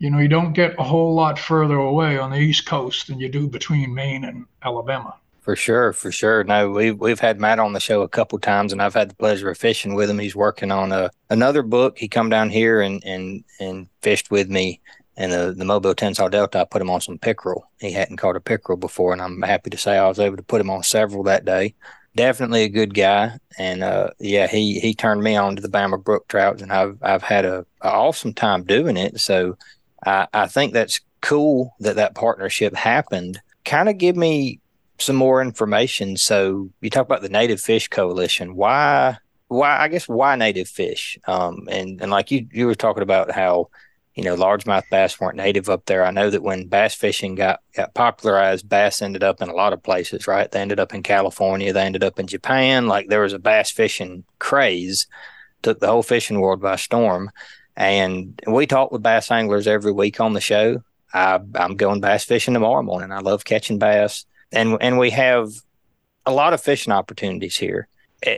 D: you know, you don't get a whole lot further away on the East Coast than you do between Maine and Alabama.
A: For sure, for sure. No, we've we've had Matt on the show a couple times, and I've had the pleasure of fishing with him. He's working on a another book. He come down here and and and fished with me in the the Mobile Tensaw Delta. I put him on some pickerel. He hadn't caught a pickerel before, and I'm happy to say I was able to put him on several that day. Definitely a good guy, and uh, yeah, he he turned me on to the Bama brook trout, and I've I've had a, a awesome time doing it. So I I think that's cool that that partnership happened. Kind of give me some more information. So you talk about the Native Fish Coalition. Why? Why? I guess why native fish? Um, and and like you you were talking about how you know largemouth bass weren't native up there. I know that when bass fishing got got popularized, bass ended up in a lot of places. Right? They ended up in California. They ended up in Japan. Like there was a bass fishing craze, took the whole fishing world by storm. And we talk with bass anglers every week on the show. I, I'm going bass fishing tomorrow morning. I love catching bass and and we have a lot of fishing opportunities here.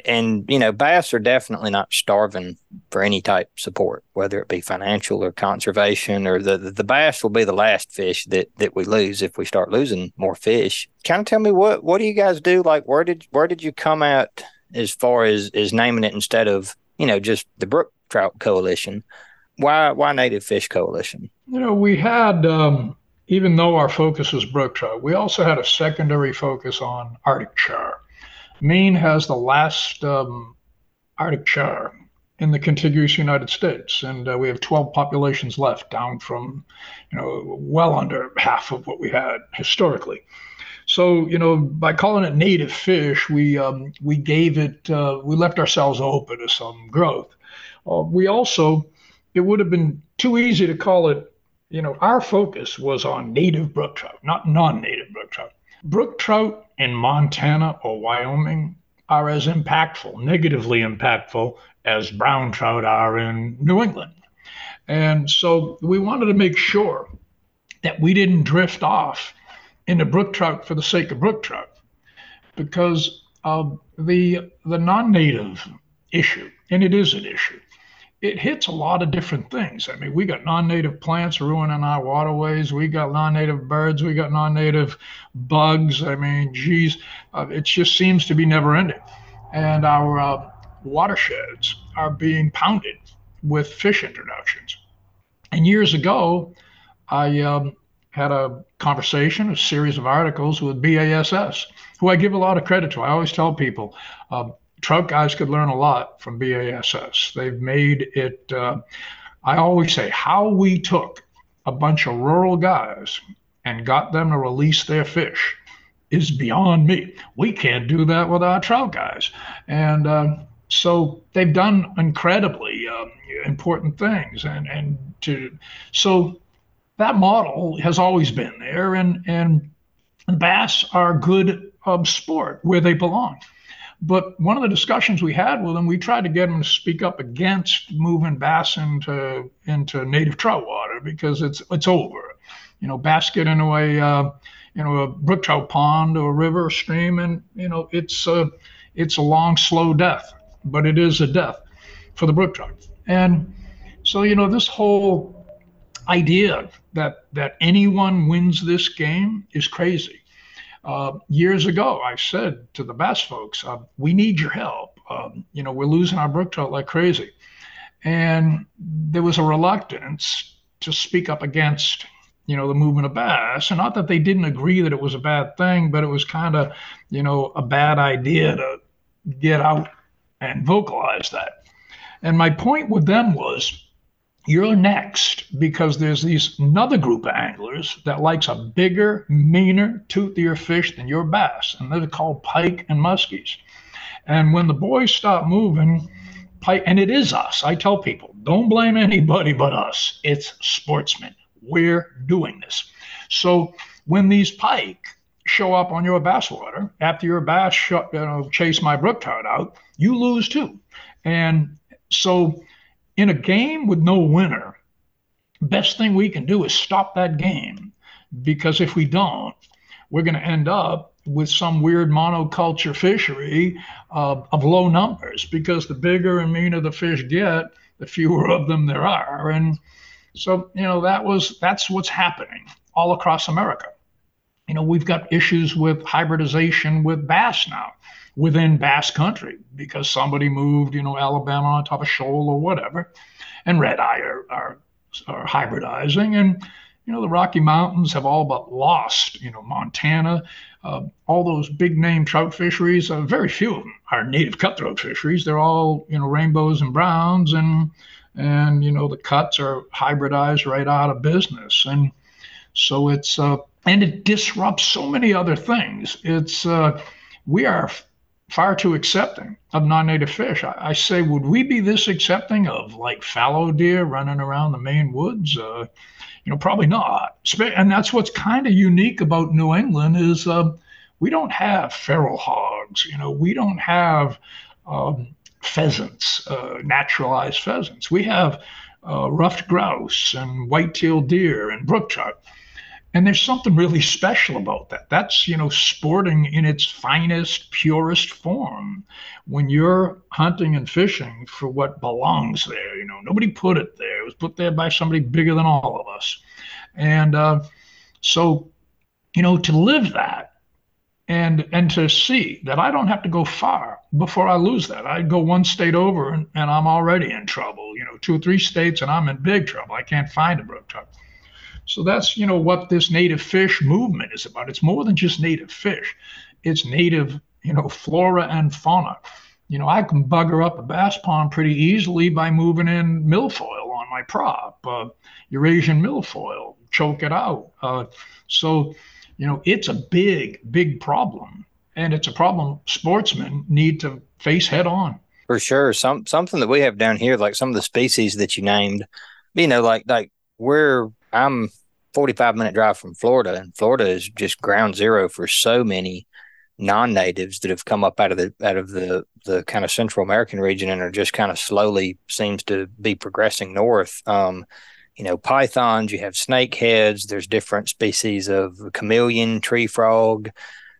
A: and you know bass are definitely not starving for any type of support whether it be financial or conservation or the the bass will be the last fish that that we lose if we start losing more fish. Kind of tell me what what do you guys do? Like where did where did you come at as far as as naming it instead of you know just the brook trout coalition? Why why native fish coalition?
D: You know we had um even though our focus was brook trout we also had a secondary focus on arctic char Maine has the last um, Arctic char in the contiguous United States, and uh, we have 12 populations left, down from, you know, well under half of what we had historically. So, you know, by calling it native fish, we um, we gave it, uh, we left ourselves open to some growth. Uh, we also, it would have been too easy to call it. You know, our focus was on native brook trout, not non-native brook trout. Brook trout in Montana or Wyoming are as impactful, negatively impactful, as brown trout are in New England. And so we wanted to make sure that we didn't drift off into brook trout for the sake of brook trout because of the the non-native issue, and it is an issue it hits a lot of different things. I mean, we got non-native plants ruining our waterways. We got non-native birds. We got non-native bugs. I mean, geez, uh, it just seems to be never-ending. And our uh, watersheds are being pounded with fish introductions. And years ago, I um, had a conversation, a series of articles with BASS, who I give a lot of credit to. I always tell people. Uh, trout guys could learn a lot from BASS. They've made it, uh, I always say, how we took a bunch of rural guys and got them to release their fish is beyond me. We can't do that with our trout guys. And uh, so they've done incredibly um, important things. And, and to, so that model has always been there. And, and bass are good um, sport where they belong. But one of the discussions we had with them, we tried to get them to speak up against moving bass into into native trout water because it's it's over. You know, bass get into a uh, you know a brook trout pond or a river or stream, and you know it's a it's a long, slow death, but it is a death for the brook trout. And so you know this whole idea that that anyone wins this game is crazy. Uh, years ago, I said to the bass folks, uh, we need your help. Um, you know, we're losing our brook trout like crazy. And there was a reluctance to speak up against, you know, the movement of bass. And not that they didn't agree that it was a bad thing, but it was kind of, you know, a bad idea to get out and vocalize that. And my point with them was you're next because there's these another group of anglers that likes a bigger, meaner, toothier fish than your bass, and they're called pike and muskies. And when the boys stop moving, pike, and it is us. I tell people, don't blame anybody but us. It's sportsmen. We're doing this. So when these pike show up on your bass water after your bass sh- you know, chase my brook trout out, you lose too. And so in a game with no winner, best thing we can do is stop that game because if we don't, we're going to end up with some weird monoculture fishery uh, of low numbers because the bigger and meaner the fish get, the fewer of them there are. And so, you know, that was that's what's happening all across America. You know, we've got issues with hybridization with bass now within bass country because somebody moved, you know, Alabama on top of shoal or whatever, and red eye are, are, are hybridizing. And, you know, the Rocky Mountains have all but lost, you know, Montana, uh, all those big name trout fisheries, uh, very few of them are native cutthroat fisheries. They're all, you know, rainbows and browns and, and, you know, the cuts are hybridized right out of business. And so it's, uh, and it disrupts so many other things. It's, uh, we are far too accepting of non-native fish. I, I, say, would we be this accepting of like fallow deer running around the Maine woods? Uh, you know, probably not. And that's what's kind of unique about New England is uh, we don't have feral hogs. You know, we don't have um, pheasants, uh, naturalized pheasants. We have uh, ruffed grouse and white-tailed deer and brook trout. And there's something really special about that. That's, you know, sporting in its finest, purest form. When you're hunting and fishing for what belongs there, you know, nobody put it there. It was put there by somebody bigger than all of us. And uh, so, you know, to live that and and to see that I don't have to go far before I lose that. I go one state over and, and I'm already in trouble. You know, two or three states and I'm in big trouble. I can't find a brook trout. So that's you know what this native fish movement is about. It's more than just native fish. It's native you know flora and fauna. You know, I can bugger up a bass pond pretty easily by moving in milfoil on my prop, uh, Eurasian milfoil, choke it out. Uh, so you know, it's a big, big problem. And it's a problem sportsmen need to face head on.
A: For sure. Some something that we have down here, like some of the species that you named, you know, like like we're I'm 45 minute drive from Florida, and Florida is just ground zero for so many non-natives that have come up out of the out of the the kind of Central American region and are just kind of slowly seems to be progressing north. Um, you know, pythons, you have snakeheads, there's different species of chameleon, tree frog.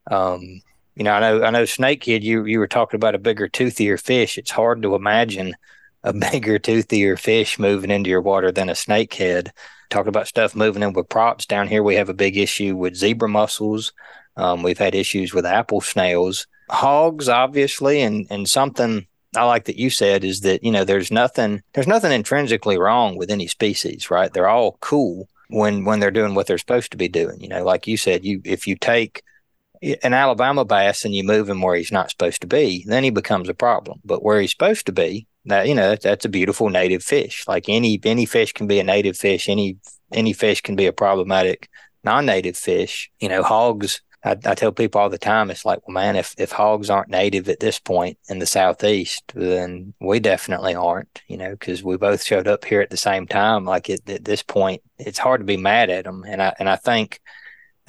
A: Um, you know, I know, I know snakehead, you, you were talking about a bigger, toothier fish. It's hard to imagine a bigger, toothier fish moving into your water than a snakehead. Talking about stuff moving in with props down here, we have a big issue with zebra mussels. Um, we've had issues with apple snails, hogs, obviously, and and something I like that you said is that you know there's nothing there's nothing intrinsically wrong with any species, right? They're all cool when when they're doing what they're supposed to be doing. You know, like you said, you if you take an Alabama bass and you move him where he's not supposed to be, then he becomes a problem. But where he's supposed to be, that you know that's, a beautiful native fish. Like any any fish can be a native fish. Any any fish can be a problematic non-native fish. You know, hogs I, I, tell people all the time, it's like, well, man, if, if hogs aren't native at this point in the southeast, then we definitely aren't, you know, because we both showed up here at the same time. Like at, at this point, it's hard to be mad at them, and I and I think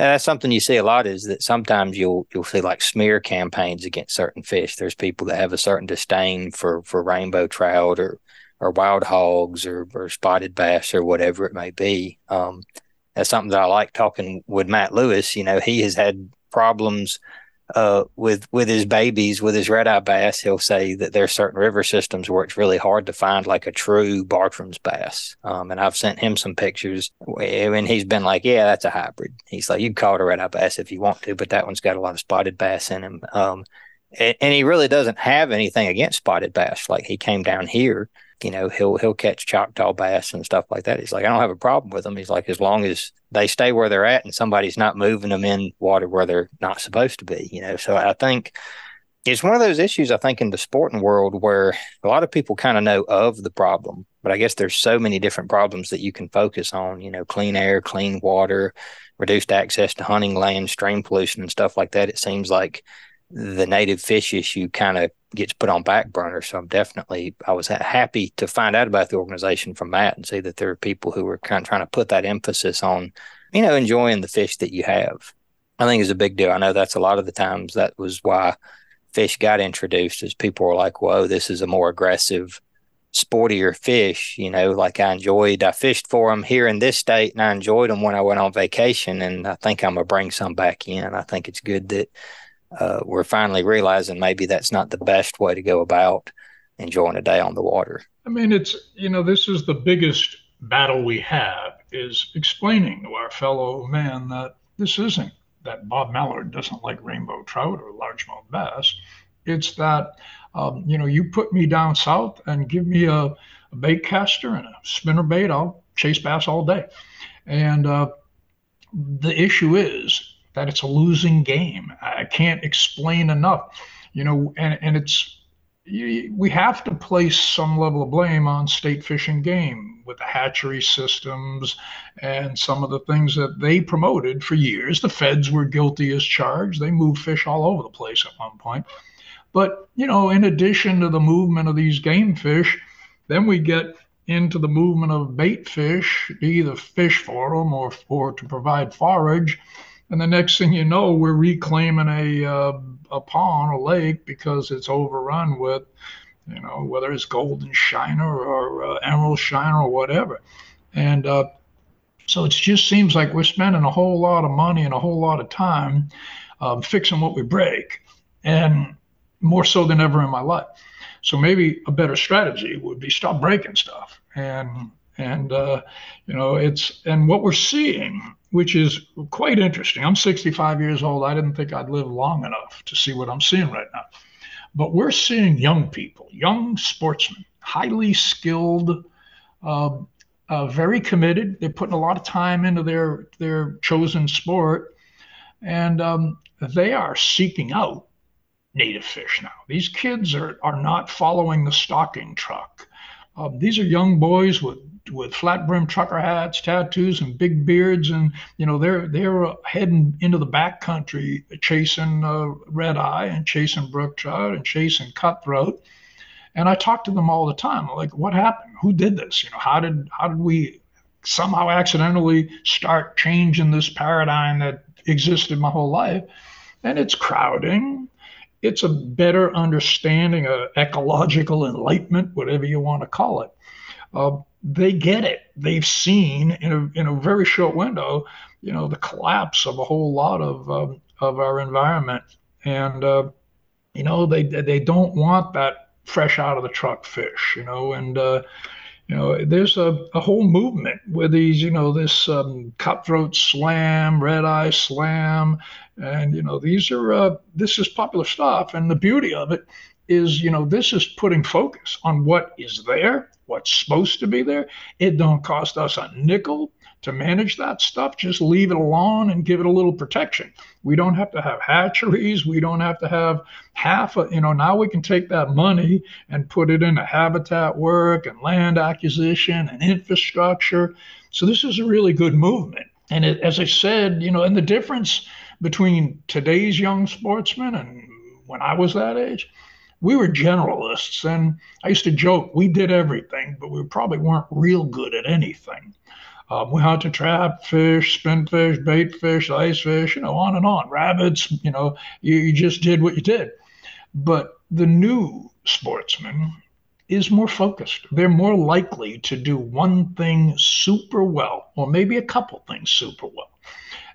A: that's something you see a lot is that sometimes you'll you'll see like smear campaigns against certain fish. There's people that have a certain disdain for for rainbow trout or or wild hogs or, or spotted bass or whatever it may be. Um, that's something that I like talking with Matt Lewis. You know, he has had problems uh, with with his babies, with his red eye bass. He'll say that there are certain river systems where it's really hard to find like a true Bartram's bass. Um, and I've sent him some pictures, and he's been like, "Yeah, that's a hybrid." He's like, "You can call it a red eye bass if you want to, but that one's got a lot of spotted bass in him." Um, and, and he really doesn't have anything against spotted bass. Like he came down here you know, he'll he'll catch Choctaw bass and stuff like that. He's like, I don't have a problem with them. He's like, as long as they stay where they're at and somebody's not moving them in water where they're not supposed to be, you know. So I think it's one of those issues I think in the sporting world where a lot of people kind of know of the problem, but I guess there's so many different problems that you can focus on, you know, clean air, clean water, reduced access to hunting land, stream pollution and stuff like that. It seems like the native fish issue kind of gets put on back burner. So I'm definitely I was happy to find out about the organization from Matt and see that there are people who are kind of trying to put that emphasis on, you know, enjoying the fish that you have. I think is a big deal. I know that's a lot of the times that was why fish got introduced as people were like, whoa, this is a more aggressive, sportier fish. You know, like I enjoyed, I fished for them here in this state and I enjoyed them when I went on vacation. And I think I'm to bring some back in. I think it's good that uh, we're finally realizing maybe that's not the best way to go about enjoying a day on the water.
D: I mean, it's, you know, this is the biggest battle we have is explaining to our fellow man that this isn't that Bob Mallard doesn't like rainbow trout or largemouth bass. It's that, um, you know, you put me down south and give me a, a, bait caster and a spinner bait, I'll chase bass all day. And uh, the issue is that it's a losing game. I can't explain enough, you know, and, and it's, we have to place some level of blame on state fish and game with the hatchery systems and some of the things that they promoted for years. The feds were guilty as charged. They moved fish all over the place at one point. But, you know, in addition to the movement of these game fish, then we get into the movement of bait fish, either fish for them or, or to provide forage and the next thing you know, we're reclaiming a uh, a pond, a lake, because it's overrun with, you know, whether it's golden shiner or uh, emerald shiner or whatever. And uh, So it just seems like we're spending a whole lot of money and a whole lot of time um, fixing what we break, and more so than ever in my life. So maybe a better strategy would be stop breaking stuff and and uh, you know it's and what we're seeing which is quite interesting. I'm 65 years old. I didn't think i'd live long enough to see what i'm seeing right now. But we're seeing young people young sportsmen highly skilled uh, uh, very committed. They're putting a lot of time into their their chosen sport. And um, they are seeking out native fish now. These kids are, are not following the stocking truck. Uh, these are young boys with with flat brim trucker hats, tattoos, and big beards, and you know they're they're heading into the back country chasing uh, red eye and chasing brook trout and chasing cutthroat. And I talk to them all the time. like, what happened? Who did this? You know, how did how did we somehow accidentally start changing this paradigm that existed my whole life? And it's crowding. It's a better understanding of ecological enlightenment, whatever you want to call it. Uh, they get it. They've seen in a, in a very short window, you know, the collapse of a whole lot of um, of our environment, and uh, you know they they don't want that fresh out of the truck fish, you know, and uh, you know there's a, a whole movement with these, you know, this um, cutthroat slam, red eye slam, and you know these are uh, this is popular stuff, and the beauty of it is, you know, this is putting focus on what is there what's supposed to be there. It don't cost us a nickel to manage that stuff. Just leave it alone and give it a little protection. We don't have to have hatcheries. We don't have to have half a, you know, now we can take that money and put it into habitat work and land acquisition and infrastructure. So this is a really good movement. And it, as I said, you know, and the difference between today's young sportsmen and when I was that age, we were generalists, and I used to joke we did everything, but we probably weren't real good at anything. Um, we had to trap fish, spin fish, bait fish, ice fish, you know, on and on. Rabbits, you know, you, you just did what you did. But the new sportsman is more focused. They're more likely to do one thing super well, or maybe a couple things super well.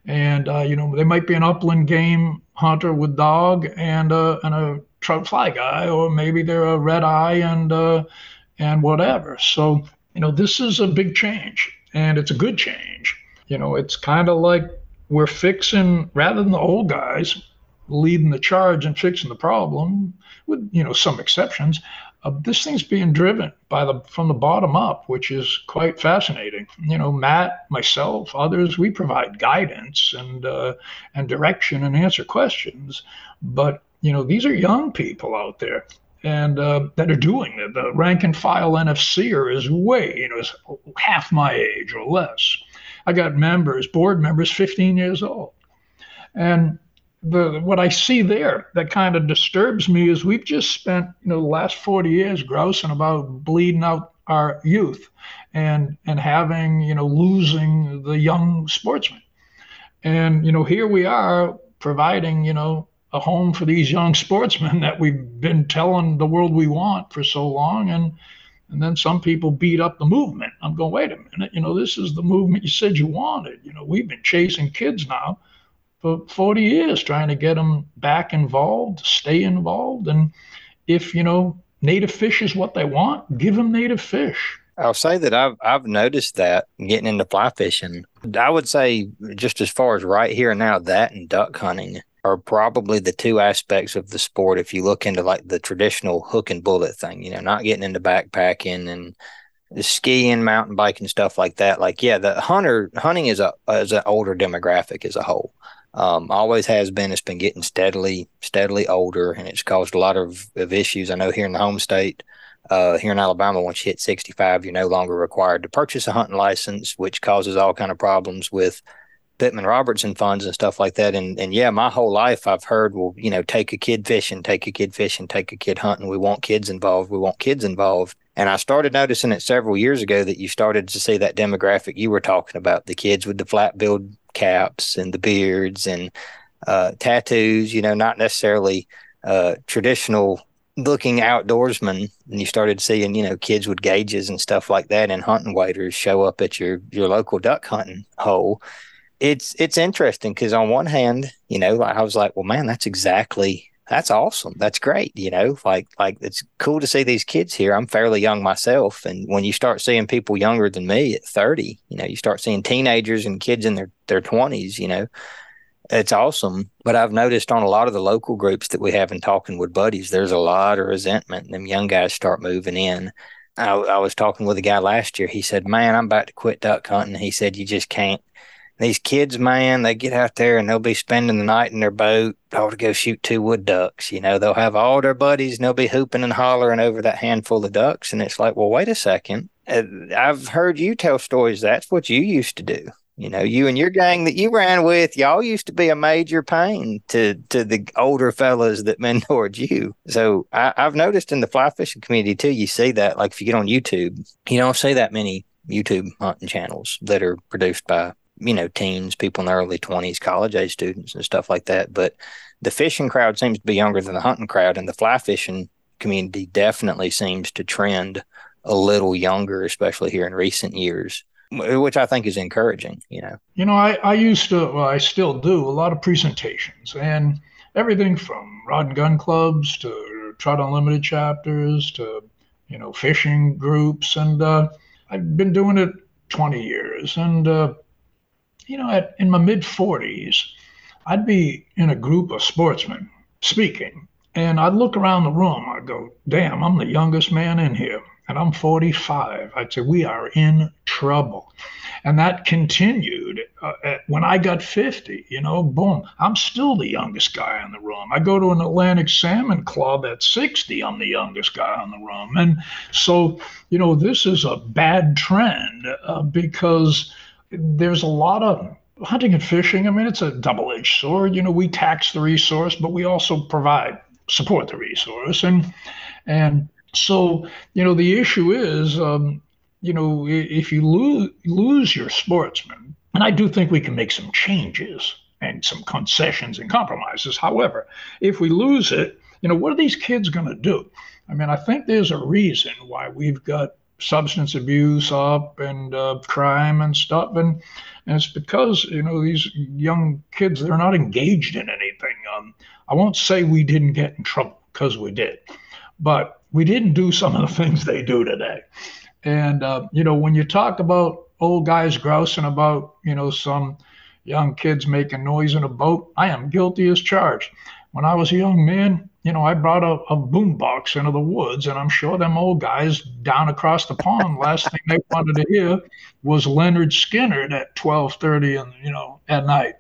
D: And uh, you know, they might be an upland game hunter with dog and uh, and a trout fly guy, or maybe they're a red eye and uh, and whatever. So you know, this is a big change, and it's a good change. You know, it's kind of like we're fixing rather than the old guys leading the charge and fixing the problem, with you know some exceptions. Uh, this thing's being driven by the from the bottom up, which is quite fascinating. You know, Matt, myself, others, we provide guidance and uh, and direction and answer questions, but you know these are young people out there and uh, that are doing it. The rank and file NFCer is way, you know, is half my age or less. I got members, board members, 15 years old, and the what I see there that kind of disturbs me is we've just spent you know the last 40 years grousing about bleeding out our youth and and having you know losing the young sportsmen. And you know here we are providing you know a home for these young sportsmen that we've been telling the world we want for so long. And and then some people beat up the movement. I'm going wait a minute. You know this is the movement you said you wanted. You know we've been chasing kids now for 40 years trying to get them back involved, stay involved. And if, you know, native fish is what they want, give them native fish.
A: I'll say that I've I've noticed that getting into fly fishing. I would say just as far as right here and now, that and duck hunting are probably the two aspects of the sport. If you look into like the traditional hook and bullet thing, you know, not getting into backpacking and skiing, mountain biking, stuff like that. Like, yeah, the hunter hunting is a is an older demographic as a whole. Um, always has been. It's been getting steadily, steadily older, and it's caused a lot of, of issues. I know here in the home state, uh, here in Alabama, once you hit 65, you're no longer required to purchase a hunting license, which causes all kind of problems with Pittman Robertson funds and stuff like that. And and yeah, my whole life I've heard, well, you know, take a kid fishing, take a kid fishing, take a kid hunting. We want kids involved. We want kids involved. And I started noticing it several years ago that you started to see that demographic you were talking about, the kids with the flat billed caps and the beards and uh, tattoos, you know, not necessarily uh, traditional looking outdoorsmen. And you started seeing, you know, kids with gauges and stuff like that and hunting waders show up at your your local duck hunting hole, it's it's interesting because on one hand, you know, I was like, well, man, that's exactly that's awesome. That's great. You know, like like it's cool to see these kids here. I'm fairly young myself, and when you start seeing people younger than me at 30, you know, you start seeing teenagers and kids in their their 20s. You know, it's awesome. But I've noticed on a lot of the local groups that we have in talking with buddies, there's a lot of resentment, and them young guys start moving in. I, I was talking with a guy last year. He said, "Man, I'm about to quit duck hunting." He said, "You just can't." These kids, man, they get out there and they'll be spending the night in their boat, oh, to go shoot two wood ducks. You know, they'll have all their buddies and they'll be hooping and hollering over that handful of ducks. And it's like, well, wait a second. Uh, I've heard you tell stories. That's what you used to do. You know, you and your gang that you ran with, y'all used to be a major pain to to the older fellas that mentored you. So I, I've noticed in the fly fishing community too, you see that. Like if you get on YouTube, you don't see that many YouTube hunting channels that are produced by you know, teens, people in their early 20s, college age students and stuff like that. But the fishing crowd seems to be younger than the hunting crowd, and the fly fishing community definitely seems to trend a little younger, especially here in recent years, which I think is encouraging, you know.
D: You know, I, I used to, well, I still do a lot of presentations and everything from rod and gun clubs to trout unlimited chapters to, you know, fishing groups. And uh, I've been doing it 20 years. And, uh, you know, at, in my mid 40s, I'd be in a group of sportsmen speaking, and I'd look around the room. I'd go, damn, I'm the youngest man in here, and I'm 45. I'd say, we are in trouble. And that continued uh, at, when I got 50, you know, boom, I'm still the youngest guy in the room. I go to an Atlantic Salmon Club at 60, I'm the youngest guy in the room. And so, you know, this is a bad trend uh, because there's a lot of hunting and fishing. I mean, it's a double edged sword. You know, we tax the resource, but we also provide support the resource. And, and so, you know, the issue is, um, you know, if you lose, lose your sportsman, and I do think we can make some changes and some concessions and compromises. However, if we lose it, you know, what are these kids going to do? I mean, I think there's a reason why we've got substance abuse up and uh, crime and stuff. And and it's because you know these young kids they're not engaged in anything. Um, i won't say we didn't get in trouble because we did but we didn't do some of the things they do today. And uh, you know when you talk about old guys grousing about you know some young kids making noise in a boat i am guilty as charged. When i was a young man you know, I brought a, a boom box into the woods, and I'm sure them old guys down across the pond, last thing they wanted to hear was Lynyrd Skynyrd at 12:30, and you know, at night.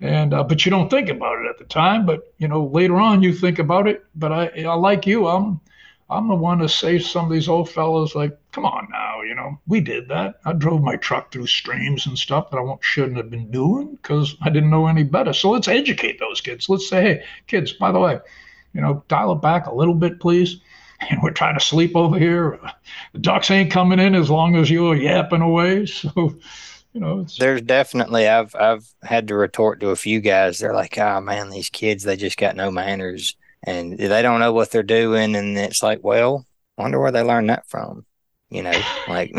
D: And uh, but you don't think about it at the time, but you know, later on you think about it. But I, I like you, I'm, I'm the one to say some of these old fellows like, come on now, you know, we did that. I drove my truck through streams and stuff that I shouldn't have been doing because I didn't know any better. So let's educate those kids. Let's say, hey, kids, by the way you know, dial it back a little bit, please. And we're trying to sleep over here. The ducks ain't coming in as long as you're yapping away. So, you know,
A: there's definitely I've I've had to retort to a few guys. They're like, oh man, these kids they just got no manners and they don't know what they're doing. And it's like, well, wonder where they learned that from. You know, like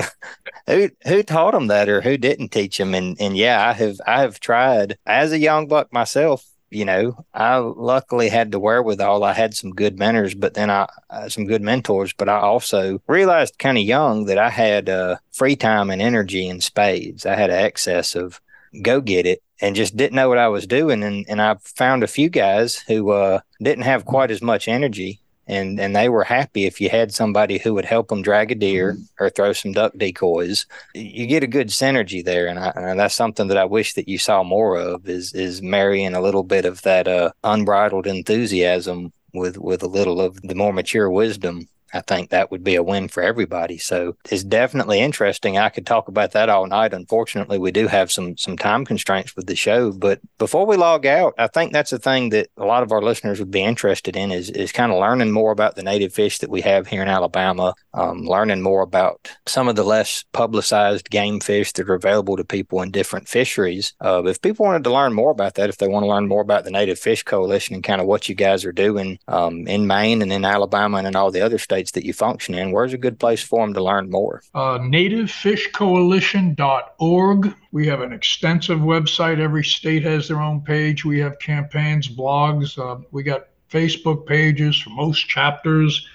A: who who taught them that or who didn't teach them? And and yeah, I have I have tried as a young buck myself you know, I luckily had the wherewithal. I had some good mentors, but then I uh, some good mentors. But I also realized kind of young that I had uh, free time and energy in spades. I had excess of go get it and just didn't know what I was doing. And and I found a few guys who uh, didn't have quite as much energy and and they were happy if you had somebody who would help them drag a deer mm-hmm. or throw some duck decoys. You get a good synergy there, and, I, and that's something that I wish that you saw more of is is marrying a little bit of that uh, unbridled enthusiasm with with a little of the more mature wisdom I think that would be a win for everybody. So it's definitely interesting. I could talk about that all night. Unfortunately, we do have some some time constraints with the show. But before we log out, I think that's a thing that a lot of our listeners would be interested in is is kind of learning more about the native fish that we have here in Alabama, um, learning more about some of the less publicized game fish that are available to people in different fisheries. Uh, if people wanted to learn more about that, if they want to learn more about the Native Fish Coalition and kind of what you guys are doing um, in Maine and in Alabama and in all the other states that you function in, where's a good place for them to learn more?
D: Uh, nativefishcoalition.org. We have an extensive website. Every state has their own page. We have campaigns, blogs. Uh, we got Facebook pages for most chapters.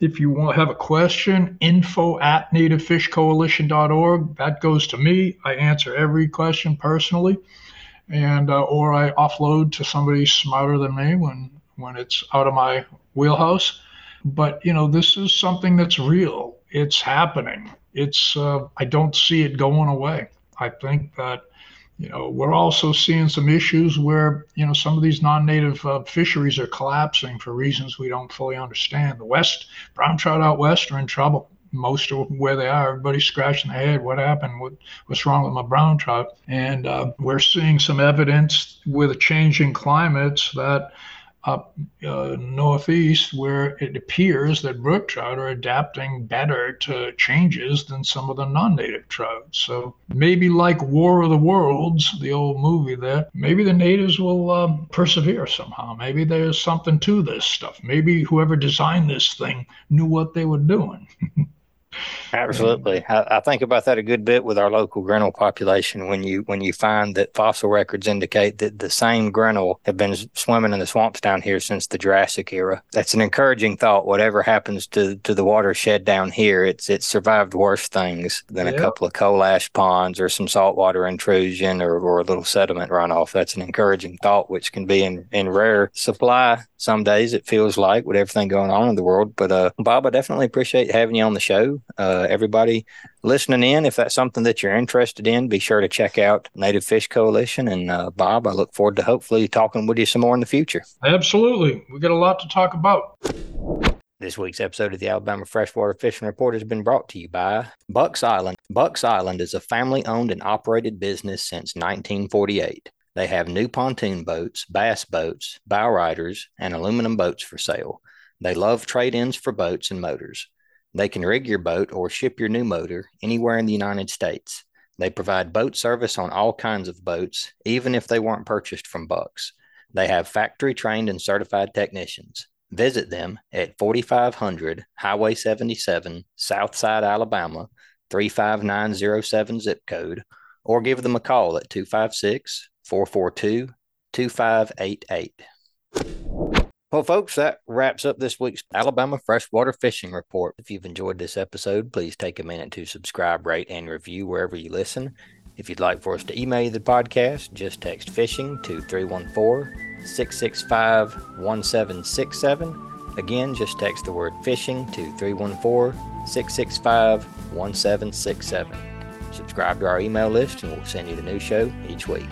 D: If you want to have a question, info at nativefishcoalition.org. That goes to me. I answer every question personally, and uh, or I offload to somebody smarter than me when when it's out of my wheelhouse. But you know, this is something that's real. It's happening. It's uh, I don't see it going away. I think that you know, we're also seeing some issues where, you know, some of these non-native uh, fisheries are collapsing for reasons we don't fully understand. The West, brown trout out west are in trouble. Most of where they are, everybody's scratching their head. What happened? What, what's wrong with my brown trout? And uh, we're seeing some evidence with changing climates that up uh, northeast where it appears that brook trout are adapting better to changes than some of the non-native trout. So maybe like War of the Worlds, the old movie there, maybe the natives will um, persevere somehow. Maybe there's something to this stuff. Maybe whoever designed this thing knew what they were doing.
A: Absolutely, I, I, think about that a good bit with our local Grinnell population. When you when you find that fossil records indicate that the same Grinnell have been swimming in the swamps down here since the Jurassic era, that's an encouraging thought. Whatever happens to to the watershed down here, it's it's survived worse things than yep. a couple of coal ash ponds or some saltwater intrusion or, or a little sediment runoff. That's an encouraging thought, which can be in in rare supply some days. It feels like with everything going on in the world. But uh, Bob, I definitely appreciate having you on the show. Uh, everybody listening in, if that's something that you're interested in, be sure to check out Native Fish Coalition. And uh, Bob, I look forward to hopefully talking with you some more in the future.
D: Absolutely. We got a lot to talk about.
A: This week's episode of the Alabama Freshwater Fishing Report has been brought to you by Bucks Island. Bucks Island is a family owned and operated business since 1948. They have new pontoon boats, bass boats, bow riders, and aluminum boats for sale. They love trade ins for boats and motors. They can rig your boat or ship your new motor anywhere in the United States. They provide boat service on all kinds of boats, even if they weren't purchased from Bucks. They have factory trained and certified technicians. Visit them at 4500 Highway 77, Southside, Alabama, 35907 zip code, or give them a call at 256 442 2588. Well, folks, that wraps up this week's Alabama Freshwater Fishing Report. If you've enjoyed this episode, please take a minute to subscribe, rate, and review wherever you listen. If you'd like for us to email you the podcast, just text fishing to 314 665 1767. Again, just text the word fishing to 314 665 1767. Subscribe to our email list and we'll send you the new show each week.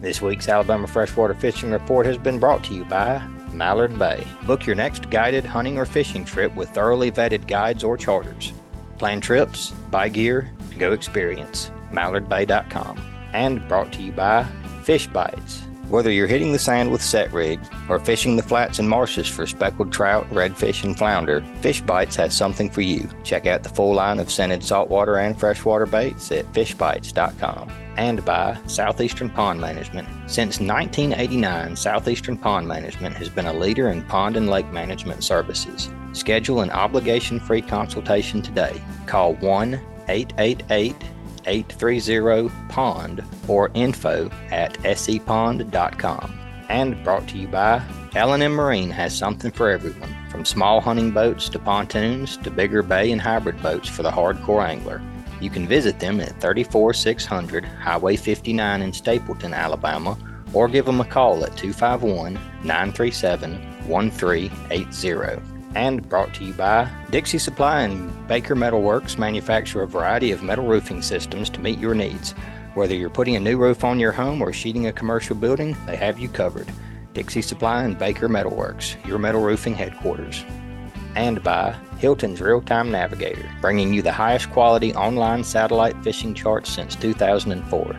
A: This week's Alabama Freshwater Fishing Report has been brought to you by Mallard Bay. Book your next guided hunting or fishing trip with thoroughly vetted guides or charters. Plan trips, buy gear, go experience. MallardBay.com. And brought to you by Fish Bites. Whether you're hitting the sand with set rig or fishing the flats and marshes for speckled trout, redfish, and flounder, Fish Bites has something for you. Check out the full line of scented saltwater and freshwater baits at fishbites.com and by Southeastern Pond Management. Since 1989, Southeastern Pond Management has been a leader in pond and lake management services. Schedule an obligation free consultation today. Call 1 888 830 POND or info at sepond.com. And brought to you by L&M Marine has something for everyone, from small hunting boats to pontoons to bigger bay and hybrid boats for the hardcore angler. You can visit them at 34600 Highway 59 in Stapleton, Alabama, or give them a call at 251 937 1380. And brought to you by Dixie Supply and Baker Metal Works manufacture a variety of metal roofing systems to meet your needs. Whether you're putting a new roof on your home or sheeting a commercial building, they have you covered. Dixie Supply and Baker Metal Works, your metal roofing headquarters. and by Hilton's Real Time Navigator, bringing you the highest quality online satellite fishing charts since 2004.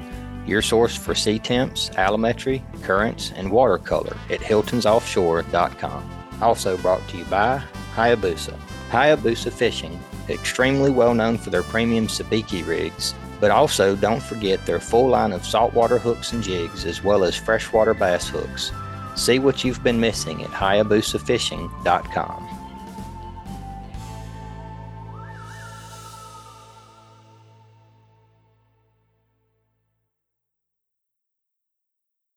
A: Your source for sea temps, altimetry, currents, and watercolor at hiltonsoffshore.com. Also brought to you by Hayabusa. Hayabusa Fishing, extremely well known for their premium sabiki rigs, but also don't forget their full line of saltwater hooks and jigs as well as freshwater bass hooks. See what you've been missing at hayabusafishing.com.